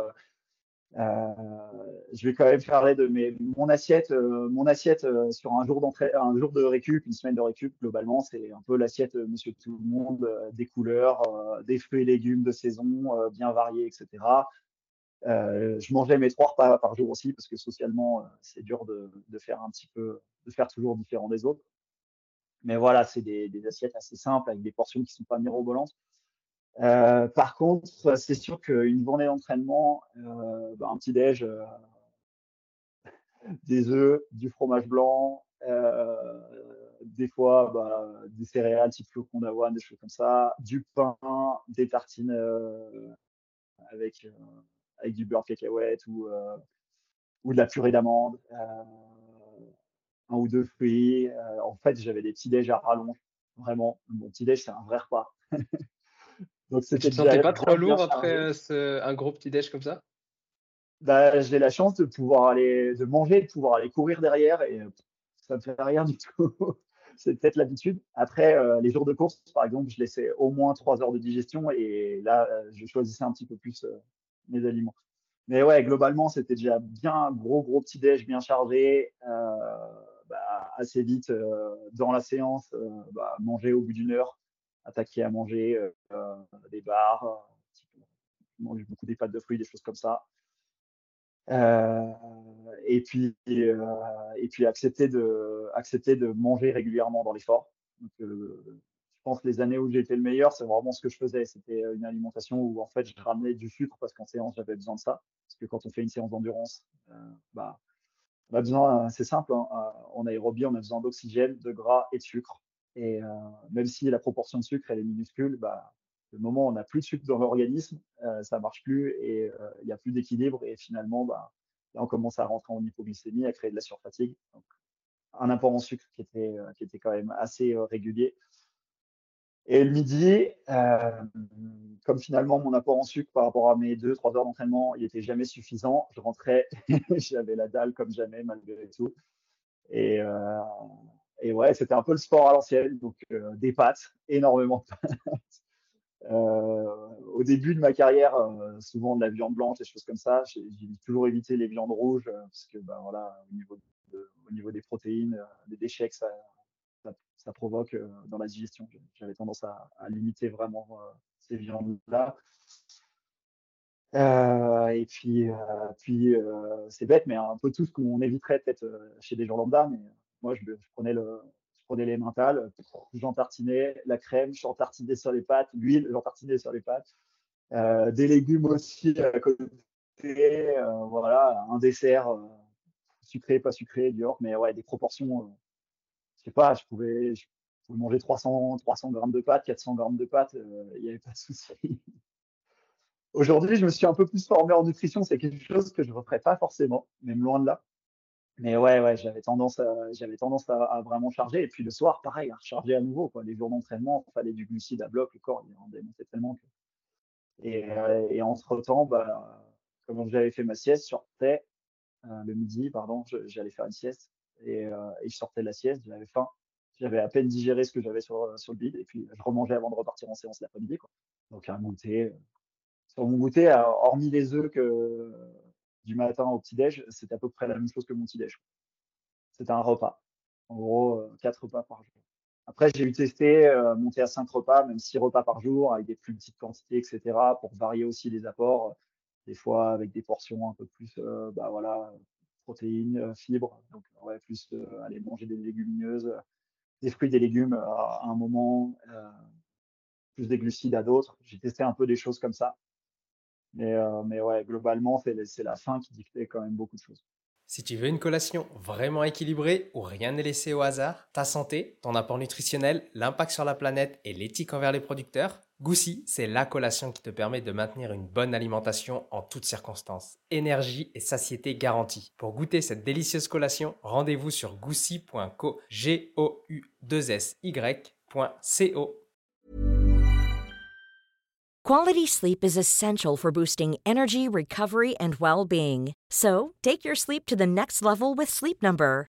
je vais quand même parler de mon assiette, mon assiette sur un jour un jour de récup, une semaine de récup. Globalement, c'est un peu l'assiette Monsieur Tout le Monde, des couleurs, des fruits et légumes de saison, bien variés, etc. Euh, je mangeais mes trois repas par jour aussi parce que socialement, euh, c'est dur de, faire un petit peu, de faire toujours différent des autres. Mais voilà, c'est des, assiettes assez simples avec des portions qui sont pas mirobolantes. Euh, par contre, c'est sûr qu'une journée d'entraînement, bah, un petit déj, des œufs, du fromage blanc, des fois bah, des céréales type flocons d'avoine, des choses comme ça, du pain, des tartines avec avec du beurre cacahuète ou, euh, ou de la purée d'amande, euh, un ou deux fruits. Euh, en fait, j'avais des petits déj à rallonge. Vraiment, mon petit déj, c'est un vrai repas. Donc, tu te sentais pas trop lourd après ce, un gros petit déj comme ça? Bah, j'ai la chance de pouvoir aller, de manger, de pouvoir aller courir derrière et ça me fait rien du tout. c'est peut-être l'habitude. Après, les jours de course, par exemple, je laissais au moins trois heures de digestion et là, je choisissais un petit peu plus aliments. Mais ouais, globalement, c'était déjà bien gros, gros petit déj, bien chargé. Euh, bah, assez vite euh, dans la séance, euh, bah, manger au bout d'une heure, attaquer à manger des bars, manger beaucoup des pâtes de fruits, des choses comme ça. et puis, et puis accepter de, accepter de manger régulièrement dans l'effort. Donc, pense les années où j'ai été le meilleur, c'est vraiment ce que je faisais. C'était euh, une alimentation où en fait je ramenais du sucre parce qu'en séance j'avais besoin de ça. Parce que quand on fait une séance d'endurance, euh, bah, on a besoin, euh, c'est simple, hein, en aérobie, on a besoin d'oxygène, de gras et de sucre. Et même si la proportion de sucre est minuscule, bah, le moment où on n'a plus de sucre dans l'organisme, euh, ça marche plus et il n'y a plus d'équilibre et finalement, bah, là on commence à rentrer en hypoglycémie, à créer de la surfatigue. Un apport en sucre qui était quand même assez régulier. Et le midi, euh, comme finalement mon apport en sucre par rapport à mes deux, trois heures d'entraînement, il était jamais suffisant, je rentrais, j'avais la dalle comme jamais malgré tout. Et, euh, et ouais, c'était un peu le sport à l'ancienne, donc euh, des pâtes, énormément de pâtes. Euh, au début de ma carrière, souvent de la viande blanche, des choses comme ça. J'ai toujours évité les viandes rouges parce que ben voilà, au niveau, de, au niveau des protéines, des déchets que ça, provoque euh, dans la digestion. J'avais tendance à, limiter vraiment euh, ces viandes-là. et puis, puis c'est bête, mais un peu tout ce qu'on éviterait peut-être chez des gens lambda. Mais moi, je, prenais le, je prenais les mentales, j'en la crème, j'en tartinais sur les pâtes, l'huile, j'en tartinais sur les pâtes, des légumes aussi à côté, voilà, un dessert sucré, pas sucré, dur, mais ouais, des proportions. Je sais pas, je pouvais, je pouvais manger 300, 300 grammes de pâtes, 400 grammes de pâtes, il n'y avait pas de souci. Aujourd'hui, je me suis un peu plus formé en nutrition. C'est quelque chose que je ne referais pas forcément, même loin de là. Mais ouais, ouais, j'avais tendance, à, j'avais tendance à, vraiment charger. Et puis le soir, pareil, à recharger à nouveau. Les jours d'entraînement, il fallait du glucide à bloc. Le corps, il en démontait tellement. Et, euh, et entre-temps, bah, comme j'avais fait ma sieste, je sortais euh, le midi, pardon, j'allais faire une sieste. Et, euh, et je sortais de la sieste, j'avais faim. J'avais à peine digéré ce que j'avais sur, sur le bide. Et puis, je remangeais avant de repartir en séance l'après-midi. Donc, un goûter, sur mon goûter, hormis les œufs du matin au petit-déj, c'était à peu près la même chose que mon petit-déj. C'était un repas. En gros, euh, quatre repas par jour. Après, j'ai eu testé euh, monter à cinq repas, même six repas par jour, avec des plus petites quantités, etc., pour varier aussi les apports. Des fois, avec des portions un peu plus, euh, bah voilà, protéines, fibres. Donc, ouais, plus aller manger des légumineuses, des fruits, des légumes à un moment, plus des glucides à d'autres. J'ai testé un peu des choses comme ça. Mais, euh, mais ouais, globalement, c'est la fin qui dictait quand même beaucoup de choses. Si tu veux une collation vraiment équilibrée où rien n'est laissé au hasard, ta santé, ton apport nutritionnel, l'impact sur la planète et l'éthique envers les producteurs, Goussi, c'est la collation qui te permet de maintenir une bonne alimentation en toutes circonstances. Énergie et satiété garantie. Pour goûter cette délicieuse collation, rendez-vous sur goussi.co, g o u 2 s Quality sleep is essential for boosting energy, recovery, and well being. So, take your sleep to the next level with Sleep Number.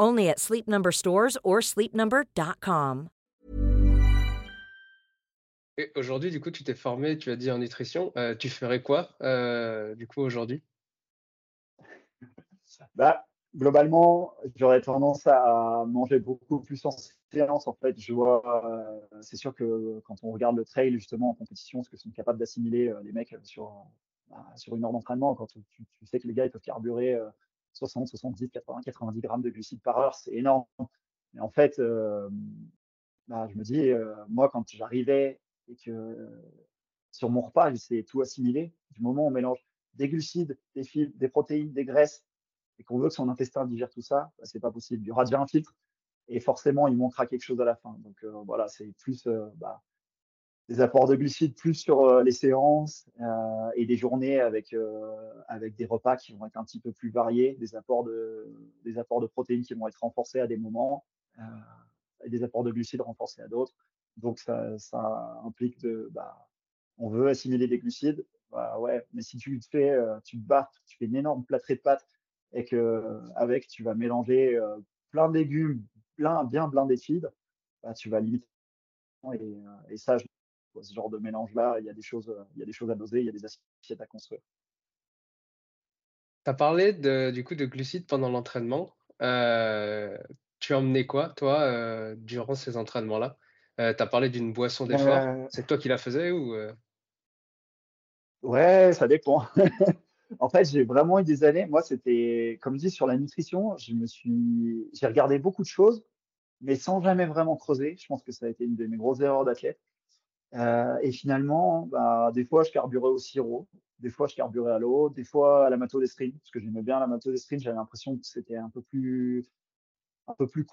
Only at Sleep Number stores or sleepnumber.com. Aujourd'hui, du coup, tu t'es formé, tu as dit en nutrition. Euh, tu ferais quoi, euh, du coup, aujourd'hui? Bah, globalement, j'aurais tendance à manger beaucoup plus en séance. En fait, je vois, euh, c'est sûr que quand on regarde le trail justement en compétition, ce que sont capables d'assimiler euh, les mecs sur, bah, sur une heure d'entraînement, quand tu, sais que les gars ils peuvent carburer 60, 70, 80, 90 grammes de glucides par heure, c'est énorme. Mais en fait, euh, bah, je me dis, moi, quand j'arrivais et que sur mon repas, j'essayais tout assimiler, du moment où on mélange des glucides, des fibres, des protéines, des graisses, et qu'on veut que son intestin digère tout ça, bah, c'est pas possible. Il y aura déjà un filtre et forcément, il manquera quelque chose à la fin. Donc euh, voilà, c'est plus euh, bah, des apports de glucides plus sur euh, les séances et des journées avec avec des repas qui vont être un petit peu plus variés, des apports de des apports de protéines qui vont être renforcés à des moments et des apports de glucides renforcés à d'autres. Donc ça, implique de bah, on veut assimiler des glucides, bah ouais, mais si tu te fais, tu te bats, tu fais une énorme plâtrée de pâtes et que avec tu vas mélanger euh, plein de légumes, plein, bien blindé de bah, tu vas limiter. Et, euh, et ça, ce genre de mélange-là, il y a des choses, il y a des choses à doser, il y a des assiettes à construire. Tu as parlé de, du coup de glucides pendant l'entraînement. Euh, tu emmenais quoi, toi, durant ces entraînements-là? Tu as parlé d'une boisson d'effort. C'est toi qui la faisais ou Ouais, ça dépend. En fait, j'ai vraiment eu des années. Moi, c'était, comme je dis, sur la nutrition, je me suis, j'ai regardé beaucoup de choses, mais sans jamais vraiment creuser. Je pense que ça a été une de mes grosses erreurs d'athlète. Euh, et finalement, bah, des fois, je carburais au sirop, des fois, je carburais à l'eau, des fois à la mathodestrine, parce que j'aimais bien la mathodestrine. J'avais l'impression que c'était un peu plus, un peu plus.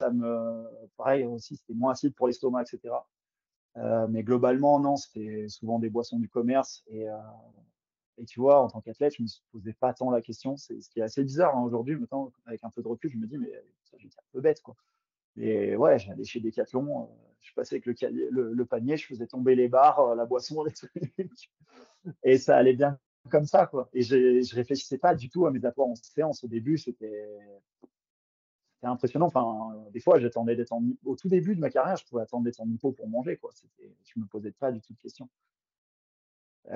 Ça me, pareil aussi, c'était moins acide pour l'estomac, etc. Euh, mais globalement, non, c'était souvent des boissons du commerce et, euh, tu vois, en tant qu'athlète, je me posais pas tant la question. C'est ce qui est assez bizarre hein, aujourd'hui. Maintenant, avec un peu de recul, je me dis, mais ça, j'étais un peu bête, quoi. Et ouais, j'allais chez Decathlon, euh, je passais avec le, panier, je faisais tomber les barres, euh, la boisson, les trucs. Et ça allait bien comme ça, quoi. Et je, je réfléchissais pas du tout à mes apports en séance. Au début, c'était c'était impressionnant. Enfin, des fois, j'attendais d'être au tout début de ma carrière, je pouvais attendre d'être en hypo pour manger, quoi. C'était, je me posais pas du tout de questions.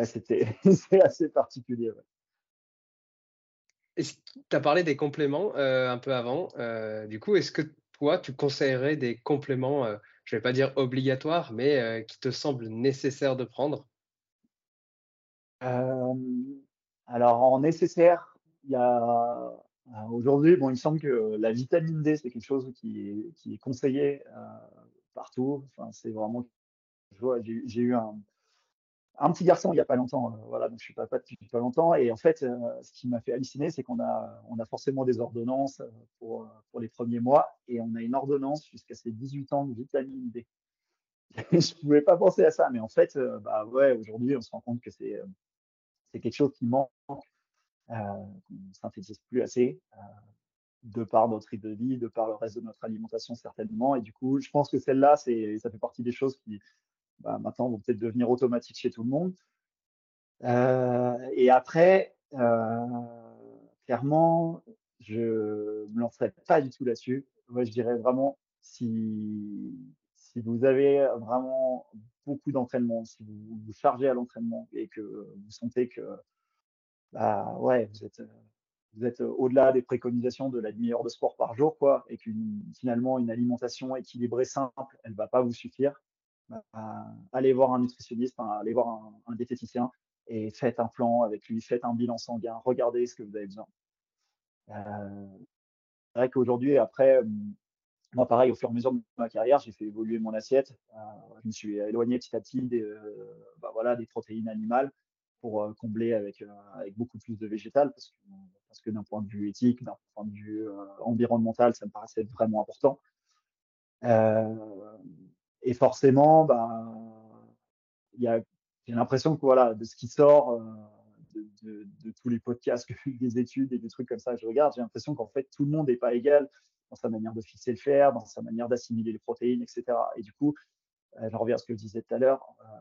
c'était, c'est assez particulier. Tu as parlé des compléments euh, un peu avant. Euh, du coup, est-ce que toi, tu conseillerais des compléments, euh, je vais pas dire obligatoires, mais qui te semblent nécessaires de prendre? Alors, en nécessaire, il y a aujourd'hui, bon, il semble que la vitamine D, c'est quelque chose qui est, qui est conseillé partout. C'est vraiment, j'ai eu un, un petit garçon il n'y a pas longtemps, euh, voilà, donc je suis papa depuis pas longtemps. Et en fait, euh, ce qui m'a fait halluciner, c'est qu'on a, on a forcément des ordonnances euh, pour, les premiers mois et on a une ordonnance jusqu'à ses 18 ans de vitamine D. je ne pouvais pas penser à ça, mais en fait, bah ouais, aujourd'hui, on se rend compte que c'est c'est quelque chose qui manque, qu'on ne synthétise plus assez, de par notre rythme de vie, de par le reste de notre alimentation certainement. Et du coup, je pense que celle-là, c'est, ça fait partie des choses qui, bah, maintenant vont peut-être devenir automatiques chez tout le monde. Euh, et après, euh, clairement, je me lancerai pas du tout là-dessus. Je dirais vraiment si si vous avez vraiment beaucoup d'entraînement, si vous vous chargez à l'entraînement et que vous sentez que bah ouais, vous êtes vous êtes au-delà des préconisations de la demi-heure de sport par jour, quoi, et qu'une finalement une alimentation équilibrée simple, elle va pas vous suffire allez voir un nutritionniste, allez voir un, diététicien et faites un plan avec lui, faites un bilan sanguin, regardez ce que vous avez besoin. Euh, c'est vrai qu'aujourd'hui, après, euh, moi, pareil, au fur et à mesure de ma carrière, j'ai fait évoluer mon assiette. Euh, je me suis éloigné petit à petit des, bah, protéines animales pour combler avec, beaucoup plus de végétal parce que, parce que d'un point de vue éthique, d'un point de vue environnemental, ça me paraissait vraiment important. Et forcément, ben, il y a, j'ai l'impression que voilà, de ce qui sort euh, de, tous les podcasts, des études et des trucs comme ça que je regarde, j'ai l'impression qu'en fait tout le monde n'est pas égal dans sa manière de fixer le fer, dans sa manière d'assimiler les protéines, etc. Et du coup, euh, je reviens à ce que je disais tout à l'heure, euh,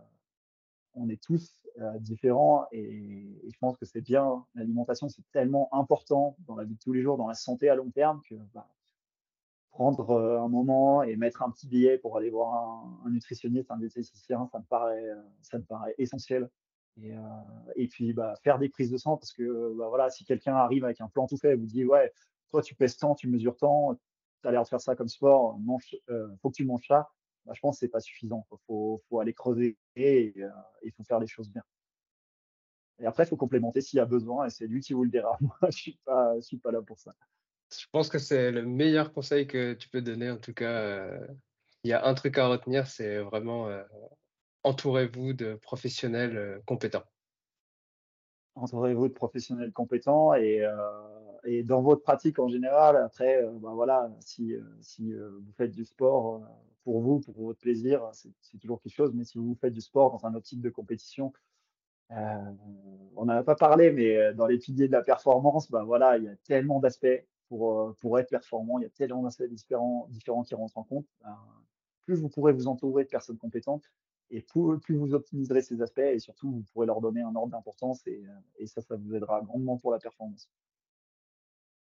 on est tous différents et, je pense que c'est bien. L'alimentation, c'est tellement important dans la vie de tous les jours, dans la santé à long terme, que bah, prendre euh, un moment et mettre un petit billet pour aller voir un, nutritionniste, un diététicien, ça me paraît, euh, ça me paraît essentiel. Et, euh, et puis bah, faire des prises de sang parce que bah, voilà, si quelqu'un arrive avec un plan tout fait et vous dit ouais, toi tu pèses tant, tu mesures tant, tu as l'air de faire ça comme sport, mange, faut que tu manges ça. Bah, je pense que c'est pas suffisant. Il faut, faut, aller creuser et il faut faire les choses bien. Et après, il faut complémenter s'il y a besoin et c'est lui qui vous le dira. Moi, je suis suis pas là pour ça. Je pense que c'est le meilleur conseil que tu peux donner. En tout cas, euh, il y a un truc à retenir, c'est vraiment euh, entourez-vous de professionnels euh, compétents. Entourez-vous de professionnels compétents et, et, dans votre pratique en général, après, ben voilà, si, si vous faites du sport pour vous, pour votre plaisir, c'est toujours quelque chose, mais si vous faites du sport dans un optique de compétition, on n'en a pas parlé, mais dans piliers de la performance, ben voilà, il y a tellement d'aspects pour, euh, pour être performant. Il y a tellement d'aspects différents, différents qui rentrent en compte. Ben, plus vous pourrez vous entourer de personnes compétentes et plus, vous optimiserez ces aspects et surtout vous pourrez leur donner un ordre d'importance et, euh, et, ça, ça vous aidera grandement pour la performance.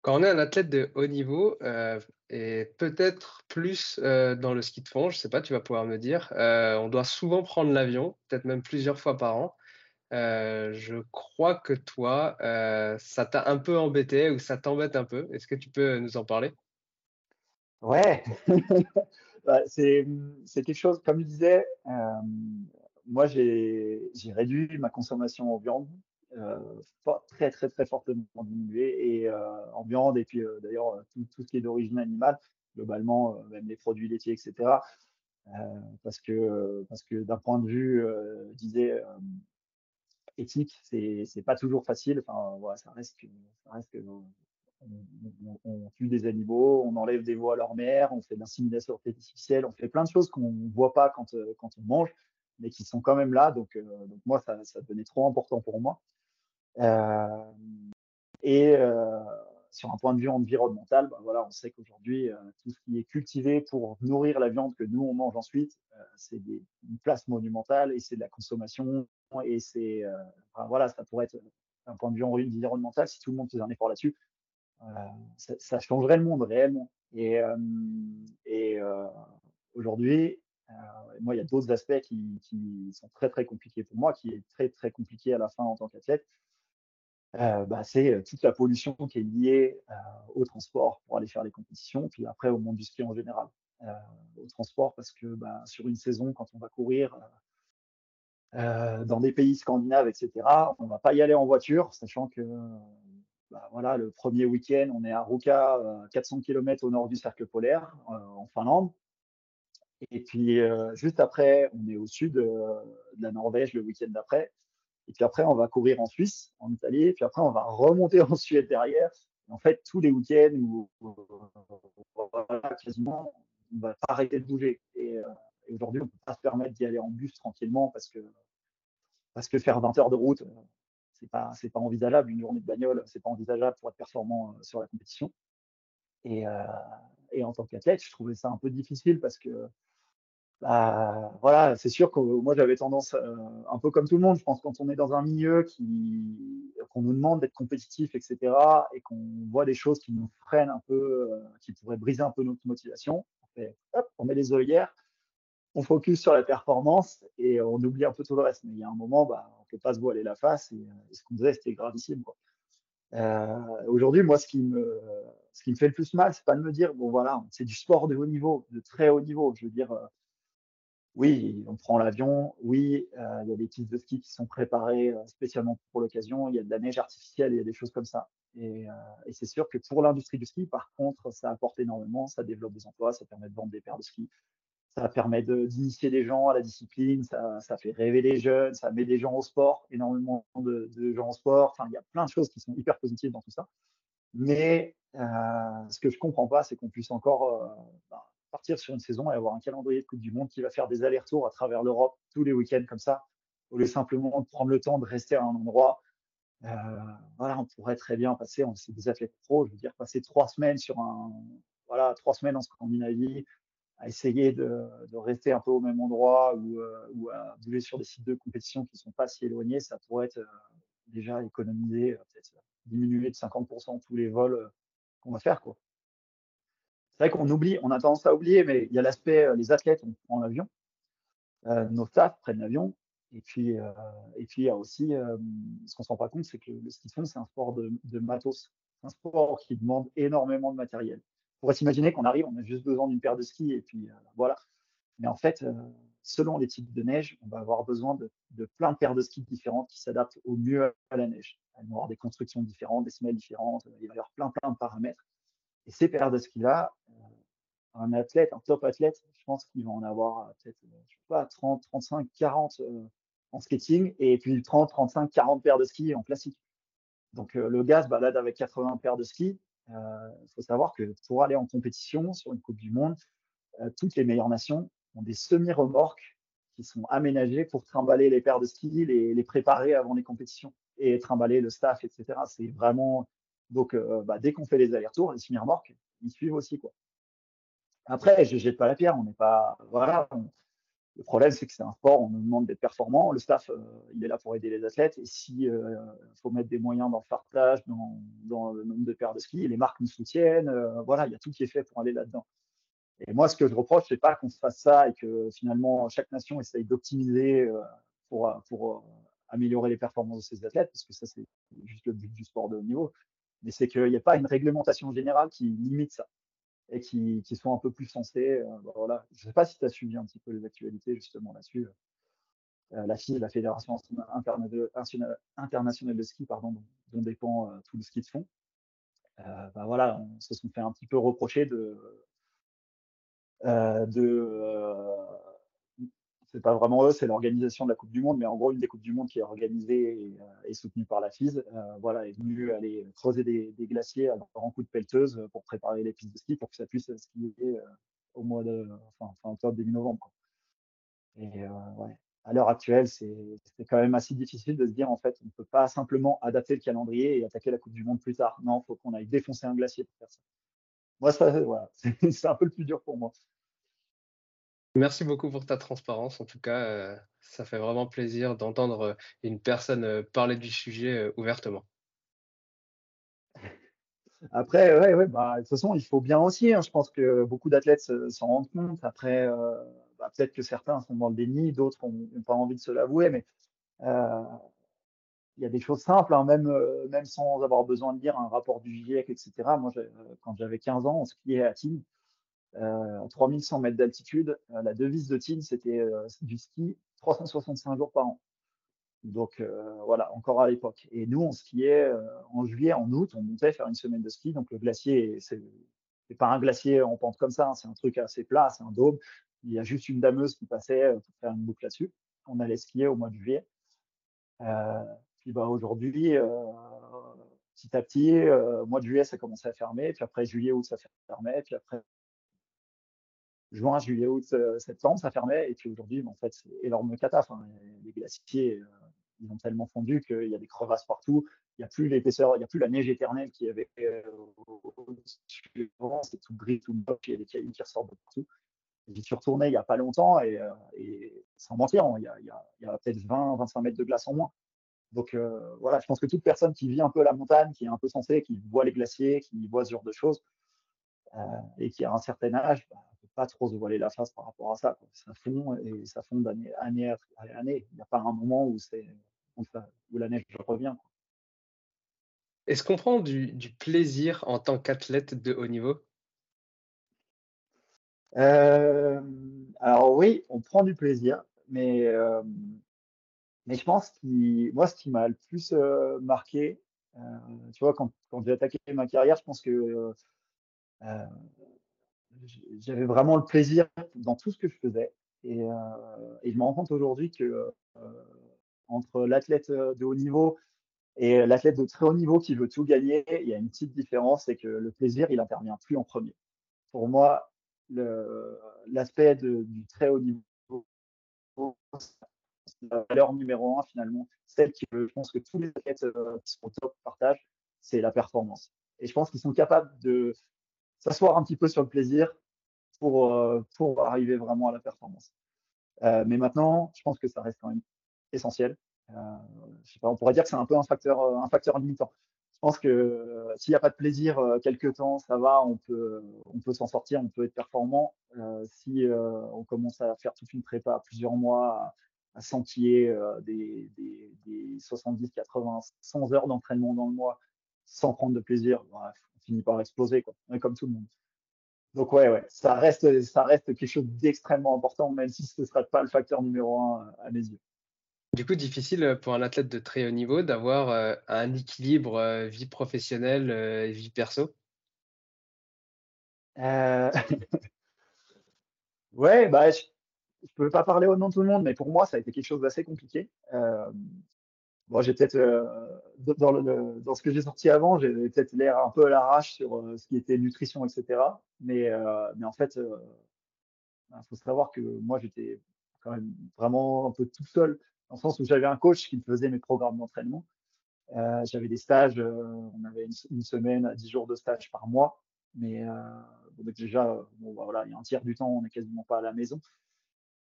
Quand on est un athlète de haut niveau euh, et peut-être plus dans le ski de fond, je ne sais pas, tu vas pouvoir me dire, on doit souvent prendre l'avion, peut-être même plusieurs fois par an. Euh, je crois que toi, euh, ça t'a un peu embêté ou ça t'embête un peu. Est-ce que tu peux nous en parler? Ouais, bah, c'est quelque chose, comme je disais, euh, moi j'ai réduit ma consommation en viande, très très très fortement diminué, et en viande, et puis d'ailleurs tout, tout, ce qui est d'origine animale, globalement, même les produits laitiers, etc. parce que, parce que d'un point de vue, je disais, éthique, c'est pas toujours facile. Enfin, voilà, ça reste que, on, tue des animaux, on enlève des veaux à leur mère, on fait de l'insémination artificielle, on fait plein de choses qu'on voit pas quand, euh, quand on mange, mais qui sont quand même là. Donc, euh, moi, ça, ça devenait trop important pour moi. Euh, et sur un point de vue environnemental, ben voilà, on sait qu'aujourd'hui, euh, tout ce qui est cultivé pour nourrir la viande que nous, on mange ensuite, euh, c'est une place monumentale et c'est de la consommation et c'est, euh, voilà, ça pourrait être d'un point de vue environnemental, si tout le monde faisait un effort là-dessus, ça, ça, changerait le monde réellement. Et, et aujourd'hui, moi, il y a d'autres aspects qui, qui, sont très très compliqués pour moi, qui est très très compliqué à la fin en tant qu'athlète. Euh, bah, c'est toute la pollution qui est liée euh, au transport pour aller faire les compétitions, puis après au monde du ski en général. Euh, au transport, parce que bah, sur une saison, quand on va courir dans des pays scandinaves, etc., on ne va pas y aller en voiture, sachant que bah, voilà, le premier week-end, on est à Ruka, 400 km au nord du cercle polaire, en Finlande. Et puis, juste après, on est au sud de la Norvège le week-end d'après. Et puis après, on va courir en Suisse, en Italie. Et puis après, on va remonter en Suède derrière. en fait, tous les week-ends, où, quasiment, on va pas arrêter de bouger. Et, aujourd'hui, on ne peut pas se permettre d'y aller en bus tranquillement parce que, parce que faire 20 heures de route, c'est pas c'est pas envisageable une journée de bagnole c'est pas envisageable pour être performant sur la compétition et en tant qu'athlète je trouvais ça un peu difficile parce que bah, voilà, c'est sûr que moi j'avais tendance, euh, un peu comme tout le monde, je pense, quand on est dans un milieu qui, qu'on nous demande d'être compétitif, etc., et qu'on voit des choses qui nous freinent un peu, euh, qui pourraient briser un peu notre motivation, on, fait, hop, on met les œillères, on focus sur la performance et on oublie un peu tout le reste. Mais il y a un moment, bah, on ne peut pas se voiler la face et, euh, ce qu'on faisait, c'était gravissime. Aujourd'hui, moi, ce qui, me, ce qui me fait le plus mal, c'est pas de me dire, bon voilà, c'est du sport de haut niveau, de très haut niveau. Je veux dire, oui, on prend l'avion, oui, euh, il y a des pistes de ski qui sont préparées euh, spécialement pour l'occasion, il y a de la neige artificielle, il y a des choses comme ça. Et, euh, et c'est sûr que pour l'industrie du ski, par contre, ça apporte énormément, ça développe des emplois, ça permet de vendre des paires de ski, ça permet d'initier des gens à la discipline, ça, fait rêver les jeunes, ça met des gens au sport, énormément de, gens au sport. Enfin, il y a plein de choses qui sont hyper positives dans tout ça. Mais ce que je comprends pas, c'est qu'on puisse encore bah, partir sur une saison et avoir un calendrier de Coupe du Monde qui va faire des allers-retours à travers l'Europe tous les week-ends comme ça, au lieu simplement de prendre le temps de rester à un endroit. Euh, voilà, on pourrait très bien passer, on c'est des athlètes pros, je veux dire, passer trois semaines sur un, voilà, trois semaines en Scandinavie, à essayer de, rester un peu au même endroit ou, euh, ou à bouger sur des sites de compétition qui sont pas si éloignés, ça pourrait être euh, déjà économiser, peut-être diminuer de 50% tous les vols qu'on va faire, quoi c'est vrai qu'on oublie, on a tendance à oublier, mais il y a l'aspect, euh, les athlètes, on prend l'avion, euh, nos staffs prennent l'avion, et puis, euh, et puis il y a aussi, ce qu'on se rend pas compte, c'est que le ski de fond, c'est un sport de, de matos, un sport qui demande énormément de matériel. On pourrait s'imaginer qu'on arrive, on a juste besoin d'une paire de skis, et puis voilà. Mais en fait, selon les types de neige, on va avoir besoin de, de plein de paires de skis différentes qui s'adaptent au mieux à la neige. Elles vont avoir des constructions différentes, des semelles différentes, il va y avoir plein plein de paramètres. Et ces paires de skis-là, euh, un athlète, un top athlète, je pense qu'il va en avoir euh, peut-être, euh, pas, 30, 35, 40 en skating et puis 30, 35, 40 paires de skis en classique. Donc le gars se balade avec 80 paires de skis. Il faut savoir que pour aller en compétition sur une Coupe du Monde, toutes les meilleures nations ont des semi-remorques qui sont aménagées pour trimballer les paires de skis, les, les préparer avant les compétitions et trimballer le staff, etc. C'est vraiment donc, euh, bah, dès qu'on fait les allers-retours, les semi-remorques, ils suivent aussi. Quoi. Après, je jette pas la pierre, on n'est pas. Voilà. Le problème, c'est que c'est un sport, on nous demande d'être performant. Le staff, euh, il est là pour aider les athlètes. Et si euh, faut mettre des moyens dans le partage, dans, le nombre de paires de skis, les marques nous soutiennent. voilà, il y a tout qui est fait pour aller là-dedans. Et moi, ce que je reproche, c'est pas qu'on se fasse ça et que finalement chaque nation essaye d'optimiser pour améliorer les performances de ses athlètes, parce que ça, c'est juste le but du sport de haut niveau mais c'est qu'il n'y a pas une réglementation générale qui limite ça et qui, qui soit un peu plus sensée. Euh, bah, voilà. Je ne sais pas si tu as suivi un petit peu les actualités justement là-dessus. Euh, la la Fédération internationale de ski, pardon, dont, dépend euh, tout le ski de fond. Euh, bah, voilà, on se sont fait un petit peu reprocher de c'est pas vraiment eux, c'est l'organisation de la Coupe du Monde, mais en gros, une des Coupes du Monde qui est organisée et, euh, soutenue par la FIS, euh, voilà, est venue aller creuser des, glaciers à grands coups de pelleteuse pour préparer les pistes de ski pour que ça puisse skier euh, au mois de, enfin, fin octobre, début novembre. Et euh, ouais, à l'heure actuelle, c'est quand même assez difficile de se dire, en fait, on ne peut pas simplement adapter le calendrier et attaquer la Coupe du Monde plus tard. Non, il faut qu'on aille défoncer un glacier pour faire ça. Moi, ça, voilà, c'est un peu le plus dur pour moi. Merci beaucoup pour ta transparence. En tout cas, euh, ça fait vraiment plaisir d'entendre euh, une personne euh, parler du sujet ouvertement. Après, ouais, ouais, bah, de toute façon, il faut bien aussi. hein. Je pense que beaucoup d'athlètes se- s'en rendent compte. Après, bah, peut-être que certains sont dans le déni, d'autres n'ont pas envie de se l'avouer, mais il y a des choses simples, hein, même, même sans avoir besoin de lire un rapport du GIEC, etc. Moi, quand j'avais 15 ans, on skiait à Tignes, à 3100 mètres d'altitude. Euh, la devise de Tignes, c'était euh, du ski 365 jours par an. Donc euh, voilà, encore à l'époque. Et nous, on skiait euh, en juillet, en août, on montait faire une semaine de ski. Donc le glacier, c'est pas un glacier en pente comme ça, hein, c'est un truc assez plat, c'est un dôme. Il y a juste une dameuse qui passait euh, pour faire une boucle là-dessus. On allait skier au mois de juillet. Euh, puis bah aujourd'hui, euh, petit à petit, euh, mois de juillet, ça commençait à fermer. Puis après juillet, août, ça fermait. Puis après juin, juillet, août, euh, septembre, ça fermait. Et puis aujourd'hui, en fait, c'est énorme cata. Enfin, les glaciers, euh, ils ont tellement fondu qu'il y a des crevasses partout. Il n'y a plus l'épaisseur, il n'y a plus la neige éternelle qui avait euh, au-dessus. C'est tout gris, tout moche. Il y a des cailloux qui ressortent de partout. J'y suis retourné il n'y a pas longtemps et, sans mentir, il y a, il y a, y peut-être 20, 25 mètres de glace en moins. Donc voilà, je pense que toute personne qui vit un peu la montagne, qui est un peu sensée, qui voit les glaciers, qui voit ce genre de choses, et qui a un certain âge, bah, pas trop se voiler la face par rapport à ça. Quoi. Ça fond et ça fond d'année année après année. Il n'y a pas un moment où, c'est, où, la neige revient. quoi. Est-ce qu'on prend du, du plaisir en tant qu'athlète de haut niveau? Euh, alors oui, on prend du plaisir, mais, euh, mais je pense que moi, ce qui m'a le plus euh, marqué, tu vois, quand, quand j'ai attaqué ma carrière, je pense que j'avais vraiment le plaisir dans tout ce que je faisais. Et, euh, je me rends compte aujourd'hui que euh, entre l'athlète euh, de haut niveau et l'athlète de très haut niveau qui veut tout gagner, il y a une petite différence, c'est que le plaisir, il intervient plus en premier. Pour moi, l'aspect du très haut niveau, la valeur numéro un finalement, celle que je pense que tous les athlètes qui sont au top partagent, c'est la performance. Et je pense qu'ils sont capables de s'asseoir un petit peu sur le plaisir pour, euh, pour arriver vraiment à la performance. Euh, mais maintenant, je pense que ça reste quand même essentiel. Euh, je sais pas, on pourrait dire que c'est un peu un facteur, un facteur limitant. Je pense que s'il n'y a pas de plaisir euh, quelque temps, ça va, on peut, on peut s'en sortir, on peut être performant. Si on commence à faire toute une prépa plusieurs mois, à, euh, des, des, des 70, 80, 100 heures d'entraînement dans le mois sans prendre de plaisir, bref, on finit par exploser, quoi. Est comme tout le monde. Donc ouais, ouais, ça reste, ça reste quelque chose d'extrêmement important, même si ce ne sera pas le facteur numéro un à mes yeux. Du coup, difficile pour un athlète de très haut niveau d'avoir euh, un équilibre euh, vie professionnelle euh, et vie perso? Ouais, bah, je ne peux pas parler au nom de tout le monde, mais pour moi, ça a été quelque chose d'assez compliqué. Euh, bon, j'ai peut-être, euh, dans, dans ce que j'ai sorti avant, j'ai peut-être l'air un peu à l'arrache sur euh, ce qui était nutrition, etc. Mais, euh, mais en fait, il faut savoir que moi, j'étais quand même vraiment un peu tout seul, dans le sens où j'avais un coach qui me faisait mes programmes d'entraînement. Euh, j'avais des stages, euh, on avait une, une semaine, 10 jours de stage par mois. Mais euh, donc déjà, bon, bah, voilà, il y a un tiers du temps, on n'est quasiment pas à la maison.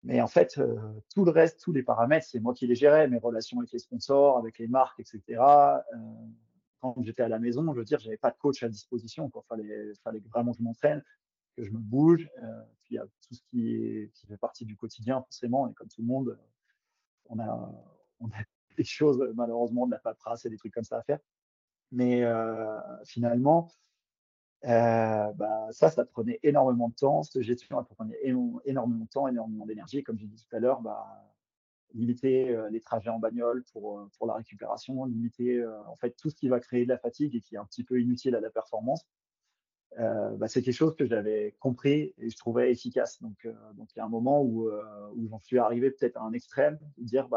Mais en fait, euh, tout le reste, tous les paramètres, c'est moi qui les gérais, mes relations avec les sponsors, avec les marques, etc. Euh, quand j'étais à la maison, je veux dire, j'avais pas de coach à disposition. Il fallait, fallait vraiment que je m'entraîne, que je me bouge. Euh, puis il y a tout ce qui, est, qui fait partie du quotidien, forcément. Et comme tout le monde, on a, on a des choses, malheureusement, de la paperasse et des trucs comme ça à faire. Mais euh, finalement, euh, bah, ça, ça prenait énormément de temps. Cette gestion, elle prenait énormément de temps, énormément d'énergie. Comme j'ai dit tout à l'heure, bah, limiter euh, les trajets en bagnole pour, euh, la récupération, limiter en fait tout ce qui va créer de la fatigue et qui est un petit peu inutile à la performance. Bah, c'est quelque chose que j'avais compris et je trouvais efficace. Donc, il y a un moment où, j'en suis arrivé peut-être à un extrême, dire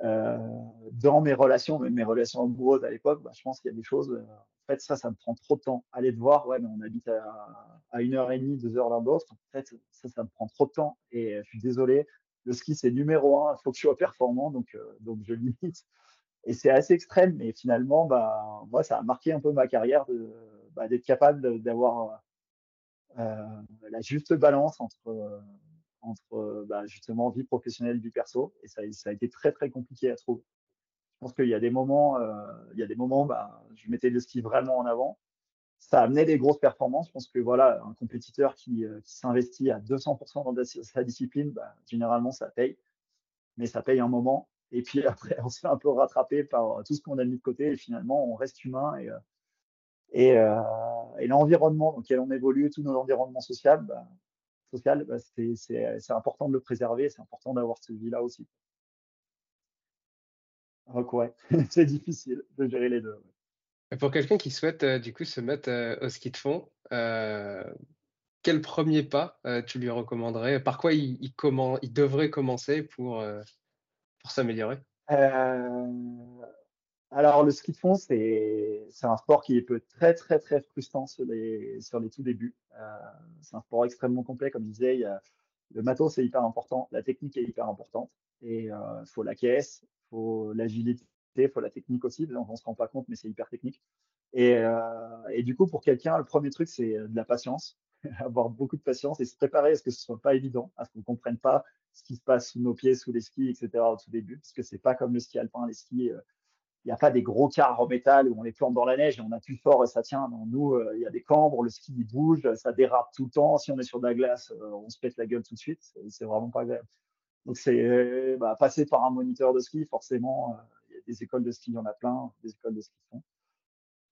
dans mes relations, même mes relations amoureuses à l'époque, je pense qu'il y a des choses, fait, ça, ça me prend trop de temps. Aller te voir, ouais, mais on habite à, une heure et demie, deux heures l'un d'autre. En fait, ça, ça me prend trop de temps et je suis désolé. Le ski, c'est numéro un. Il faut que je sois performant, donc, euh, donc je limite. Et c'est assez extrême, mais finalement, bah, moi, ça a marqué un peu ma carrière de, bah, d'être capable d'avoir euh, la juste balance entre, entre bah, justement vie professionnelle, vie perso. Et ça, ça, a été très très compliqué à trouver. Je pense qu'il y a des moments, il y a des moments, bah, je mettais le ski vraiment en avant ça amenait des grosses performances. Je pense que voilà, un compétiteur qui, euh, s'investit à 200% dans sa discipline, bah, généralement ça paye, mais ça paye un moment. Et puis après, on se fait un peu rattraper par tout ce qu'on a mis de côté et finalement, on reste humain et, euh, et, euh, l'environnement dans lequel on évolue, tout notre environnement social, bah, bah, c'est important de le préserver, c'est important d'avoir cette vie-là aussi. Donc ouais, c'est difficile de gérer les deux. Pour quelqu'un qui souhaite euh, du coup se mettre euh, au ski de fond, euh, quel premier pas tu lui recommanderais? Par quoi il, il devrait commencer pour, pour s'améliorer? alors le ski de fond, c'est un sport qui peut être très très très frustrant sur les, sur les tout débuts. c'est un sport extrêmement complet, comme je disais, le matos c'est hyper important, la technique est hyper importante et il faut la caisse, faut l'agilité il faut la technique aussi. On ne se rend pas compte, mais c'est hyper technique. Et, euh, du coup, pour quelqu'un, le premier truc, c'est de la patience, avoir beaucoup de patience et se préparer à ce que ce soit pas évident, à ce qu'on comprenne pas ce qui se passe sous nos pieds, sous les skis, etc. au tout début, parce que c'est pas comme le ski alpin, les skis. Euh, il n'y a pas des gros cars en métal où on les plante dans la neige et on appuie fort et ça tient. Non, nous, euh, il y a des cambres, le ski bouge, ça dérape tout le temps. Si on est sur de la glace, on se pète la gueule tout de suite. C'est vraiment pas agréable. Donc c'est bah, passer par un moniteur de ski, forcément, des écoles de ski, il y en a plein, des écoles de ski font.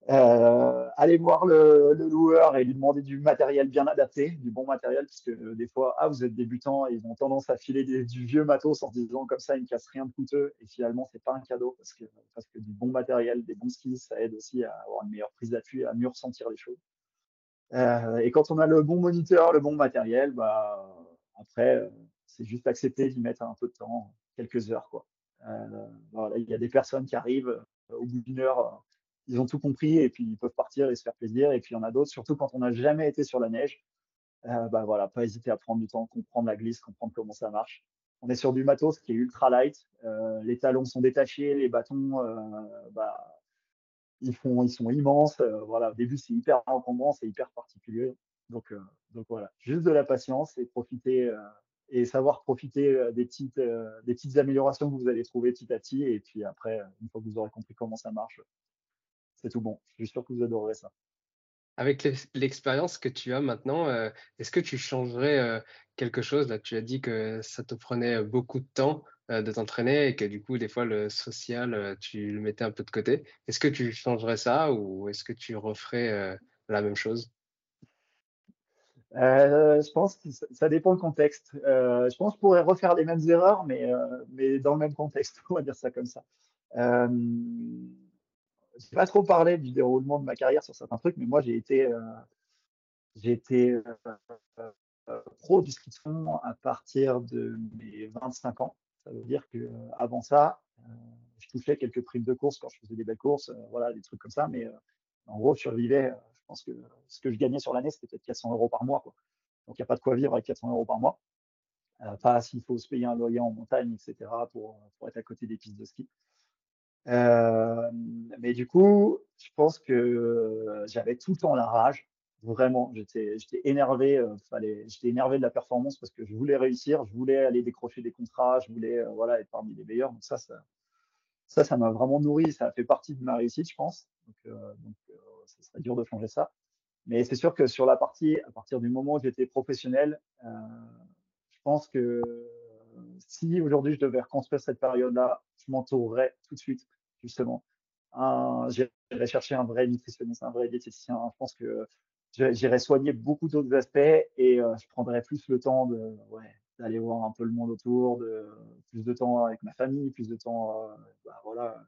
Euh, allez voir le, loueur et lui demander du matériel bien adapté, du bon matériel, parce que euh, des fois, ah, vous êtes débutant, et ils ont tendance à filer du vieux matos en disant comme ça, il ne casse rien de coûteux, et finalement, c'est pas un cadeau, parce que, parce que du bon matériel, des bons skis, ça aide aussi à avoir une meilleure prise d'appui, à mieux ressentir les choses. Euh, et quand on a le bon moniteur, le bon matériel, bah, après, c'est juste accepter d'y mettre un peu de temps, quelques heures, quoi. Euh, voilà, il y a des personnes qui arrivent euh, au bout d'une heure, euh, ils ont tout compris et puis ils peuvent partir et se faire plaisir. Et puis il y en a d'autres, surtout quand on n'a jamais été sur la neige, bah voilà, pas hésiter à prendre du temps, comprendre la glisse, comprendre comment ça marche. On est sur du matos qui est ultra light. les talons sont détachés, les bâtons, bah, ils font, ils sont immenses. voilà, au début c'est hyper encombrant, c'est hyper particulier. Donc, donc voilà, juste de la patience et profiter et savoir profiter euh, des petites, euh, des petites améliorations que vous allez trouver petit à petit. Et puis après, une fois que vous aurez compris comment ça marche, c'est tout bon. Je suis sûr que vous adorerez ça. Avec l'expérience que tu as maintenant, euh, est-ce que tu changerais quelque chose? Là, tu as dit que ça te prenait beaucoup de temps de t'entraîner et que du coup, des fois, le social, tu le mettais un peu de côté. Est-ce que tu changerais ça ou est-ce que tu referais la même chose? Euh, je pense que ça dépend du contexte. Euh, je pense que je pourrais refaire les mêmes erreurs, mais, euh, dans le même contexte, on va dire ça comme ça. Je pas trop parlé du déroulement de ma carrière sur certains trucs, mais moi j'ai été, pro du ski de fond à partir de mes 25 ans. Ça veut dire que avant ça, je touchais quelques primes de course quand je faisais des belles courses, voilà, des trucs comme ça, mais en gros, je survivais pense que ce que je gagnais sur l'année, c'était peut-être 400 euros par mois. Quoi. Donc, il n'y a pas de quoi vivre avec 400 euros par mois. Euh, pas s'il faut se payer un loyer en montagne, etc., pour, être à côté des pistes de ski. Euh, mais du coup, je pense que j'avais tout le temps la rage. Vraiment, j'étais, énervé. Euh, j'étais énervé de la performance parce que je voulais réussir, je voulais aller décrocher des contrats, je voulais voilà être parmi les meilleurs. Donc ça, ça, ça, ça m'a vraiment nourri. Ça a fait partie de ma réussite, je pense. Donc, euh, donc ce serait dur de changer ça. Mais c'est sûr que sur la partie, à partir du moment où j'étais professionnel, euh, je pense que si aujourd'hui je devais reconstruire cette période-là, je m'entourerais tout de suite, justement. J'irais chercher un vrai nutritionniste, un vrai diététicien. Je pense que j'irais soigner beaucoup d'autres aspects et euh, je prendrais plus le temps d'aller voir un peu le monde autour, de plus de temps avec ma famille, plus de temps, euh, bah, voilà,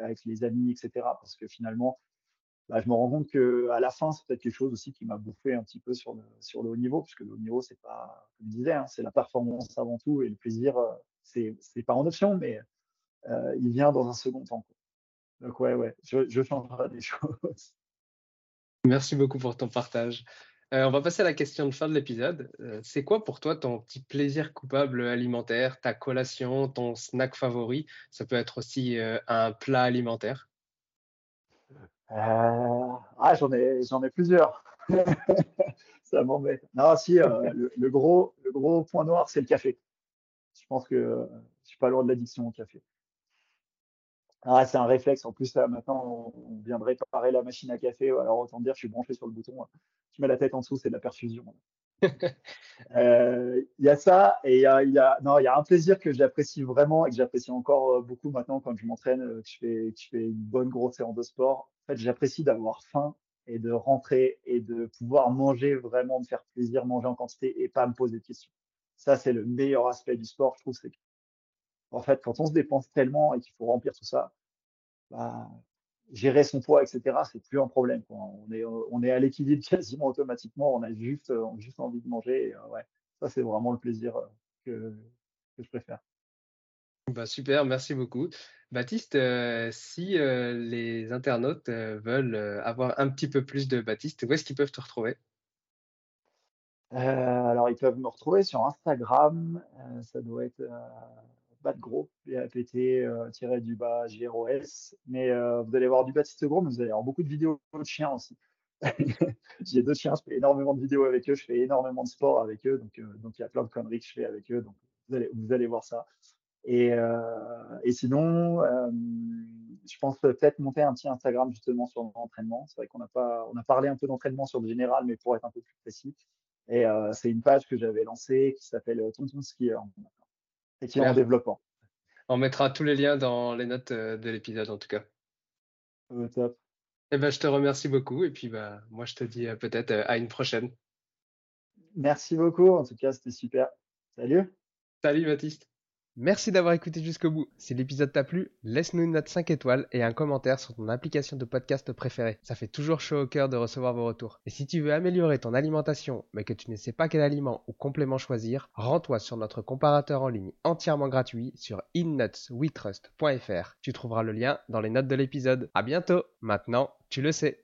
avec les, amis, etc. Parce que finalement, bah, je me rends compte que à la fin, c'est peut-être quelque chose aussi qui m'a bouffé un petit peu sur le, haut niveau, puisque le haut niveau, c'est pas, comme je disais, hein, c'est la performance avant tout et le plaisir, euh, c'est, pas en option, mais euh, il vient dans un second temps. Donc ouais, ouais, je changerai des choses. Merci beaucoup pour ton partage. Euh, on va passer à la question de fin de l'épisode. Euh, c'est quoi pour toi ton petit plaisir coupable alimentaire, ta collation, ton snack favori? Ça peut être aussi euh, un plat alimentaire. Ah, j'en ai, j'en ai plusieurs. ça m'embête. Non, si, euh, le, gros, le gros point noir, c'est le café. Je pense que je suis pas loin de l'addiction au café. Ah, c'est un réflexe. En plus, là, maintenant, on, vient de réparer la machine à café. Alors, autant dire, je suis branché sur le bouton. Tu mets la tête en dessous, c'est de la perfusion. Euh, il y a ça et il y a, y a, non, il y a un plaisir que j'apprécie vraiment et que j'apprécie encore beaucoup maintenant quand je m'entraîne, que je fais, que je fais une bonne grosse séance de sport. En fait, j'apprécie d'avoir faim et de rentrer et de pouvoir manger vraiment, de faire plaisir, manger en quantité et pas me poser de questions. Ça, c'est le meilleur aspect du sport, je trouve. C'est en fait, quand on se dépense tellement et qu'il faut remplir tout ça, bah, gérer son poids, etc., c'est plus un problème. On, est, on est à l'équilibre quasiment automatiquement. On a juste, on a juste envie de manger. Et, euh, ouais, ça, c'est vraiment le plaisir euh, que, que je préfère. Bah, super, merci beaucoup. Baptiste, euh, si euh, les internautes euh, veulent avoir un petit peu plus de Baptiste, où est-ce qu'ils peuvent te retrouver? alors, ils peuvent me retrouver sur Instagram. ça doit être Batgros, du bas GROS. Mais vous allez voir du Baptiste Gros, mais vous allez avoir beaucoup de vidéos de chiens aussi. J'ai deux chiens, je fais énormément de vidéos avec eux, je fais énormément de sport avec eux, donc donc il y a plein de conneries que je fais avec eux, donc vous allez, vous allez voir ça. Et, euh, et sinon, euh, je pense peut-être monter un petit Instagram justement sur l'entraînement. C'est vrai qu'on a pas, on a parlé un peu d'entraînement sur le général, mais pour être un peu plus précis. Et euh, c'est une page que j'avais lancée qui s'appelle Tonton Skier et qui est en développement. On mettra tous les liens dans les notes de l'épisode en tout cas. top. Eh ben, je te remercie beaucoup et puis bah, moi je te dis peut-être à une prochaine. Merci beaucoup, en tout cas c'était super. Salut. Salut Baptiste. Merci d'avoir écouté jusqu'au bout. Si l'épisode t'a plu, laisse-nous une note 5 étoiles et un commentaire sur ton application de podcast préférée. Ça fait toujours chaud au cœur de recevoir vos retours. Et si tu veux améliorer ton alimentation, mais que tu ne sais pas quel aliment ou complément choisir, rends-toi sur notre comparateur en ligne entièrement gratuit sur innutsweetrust.fr. Tu trouveras le lien dans les notes de l'épisode. À bientôt. Maintenant, tu le sais.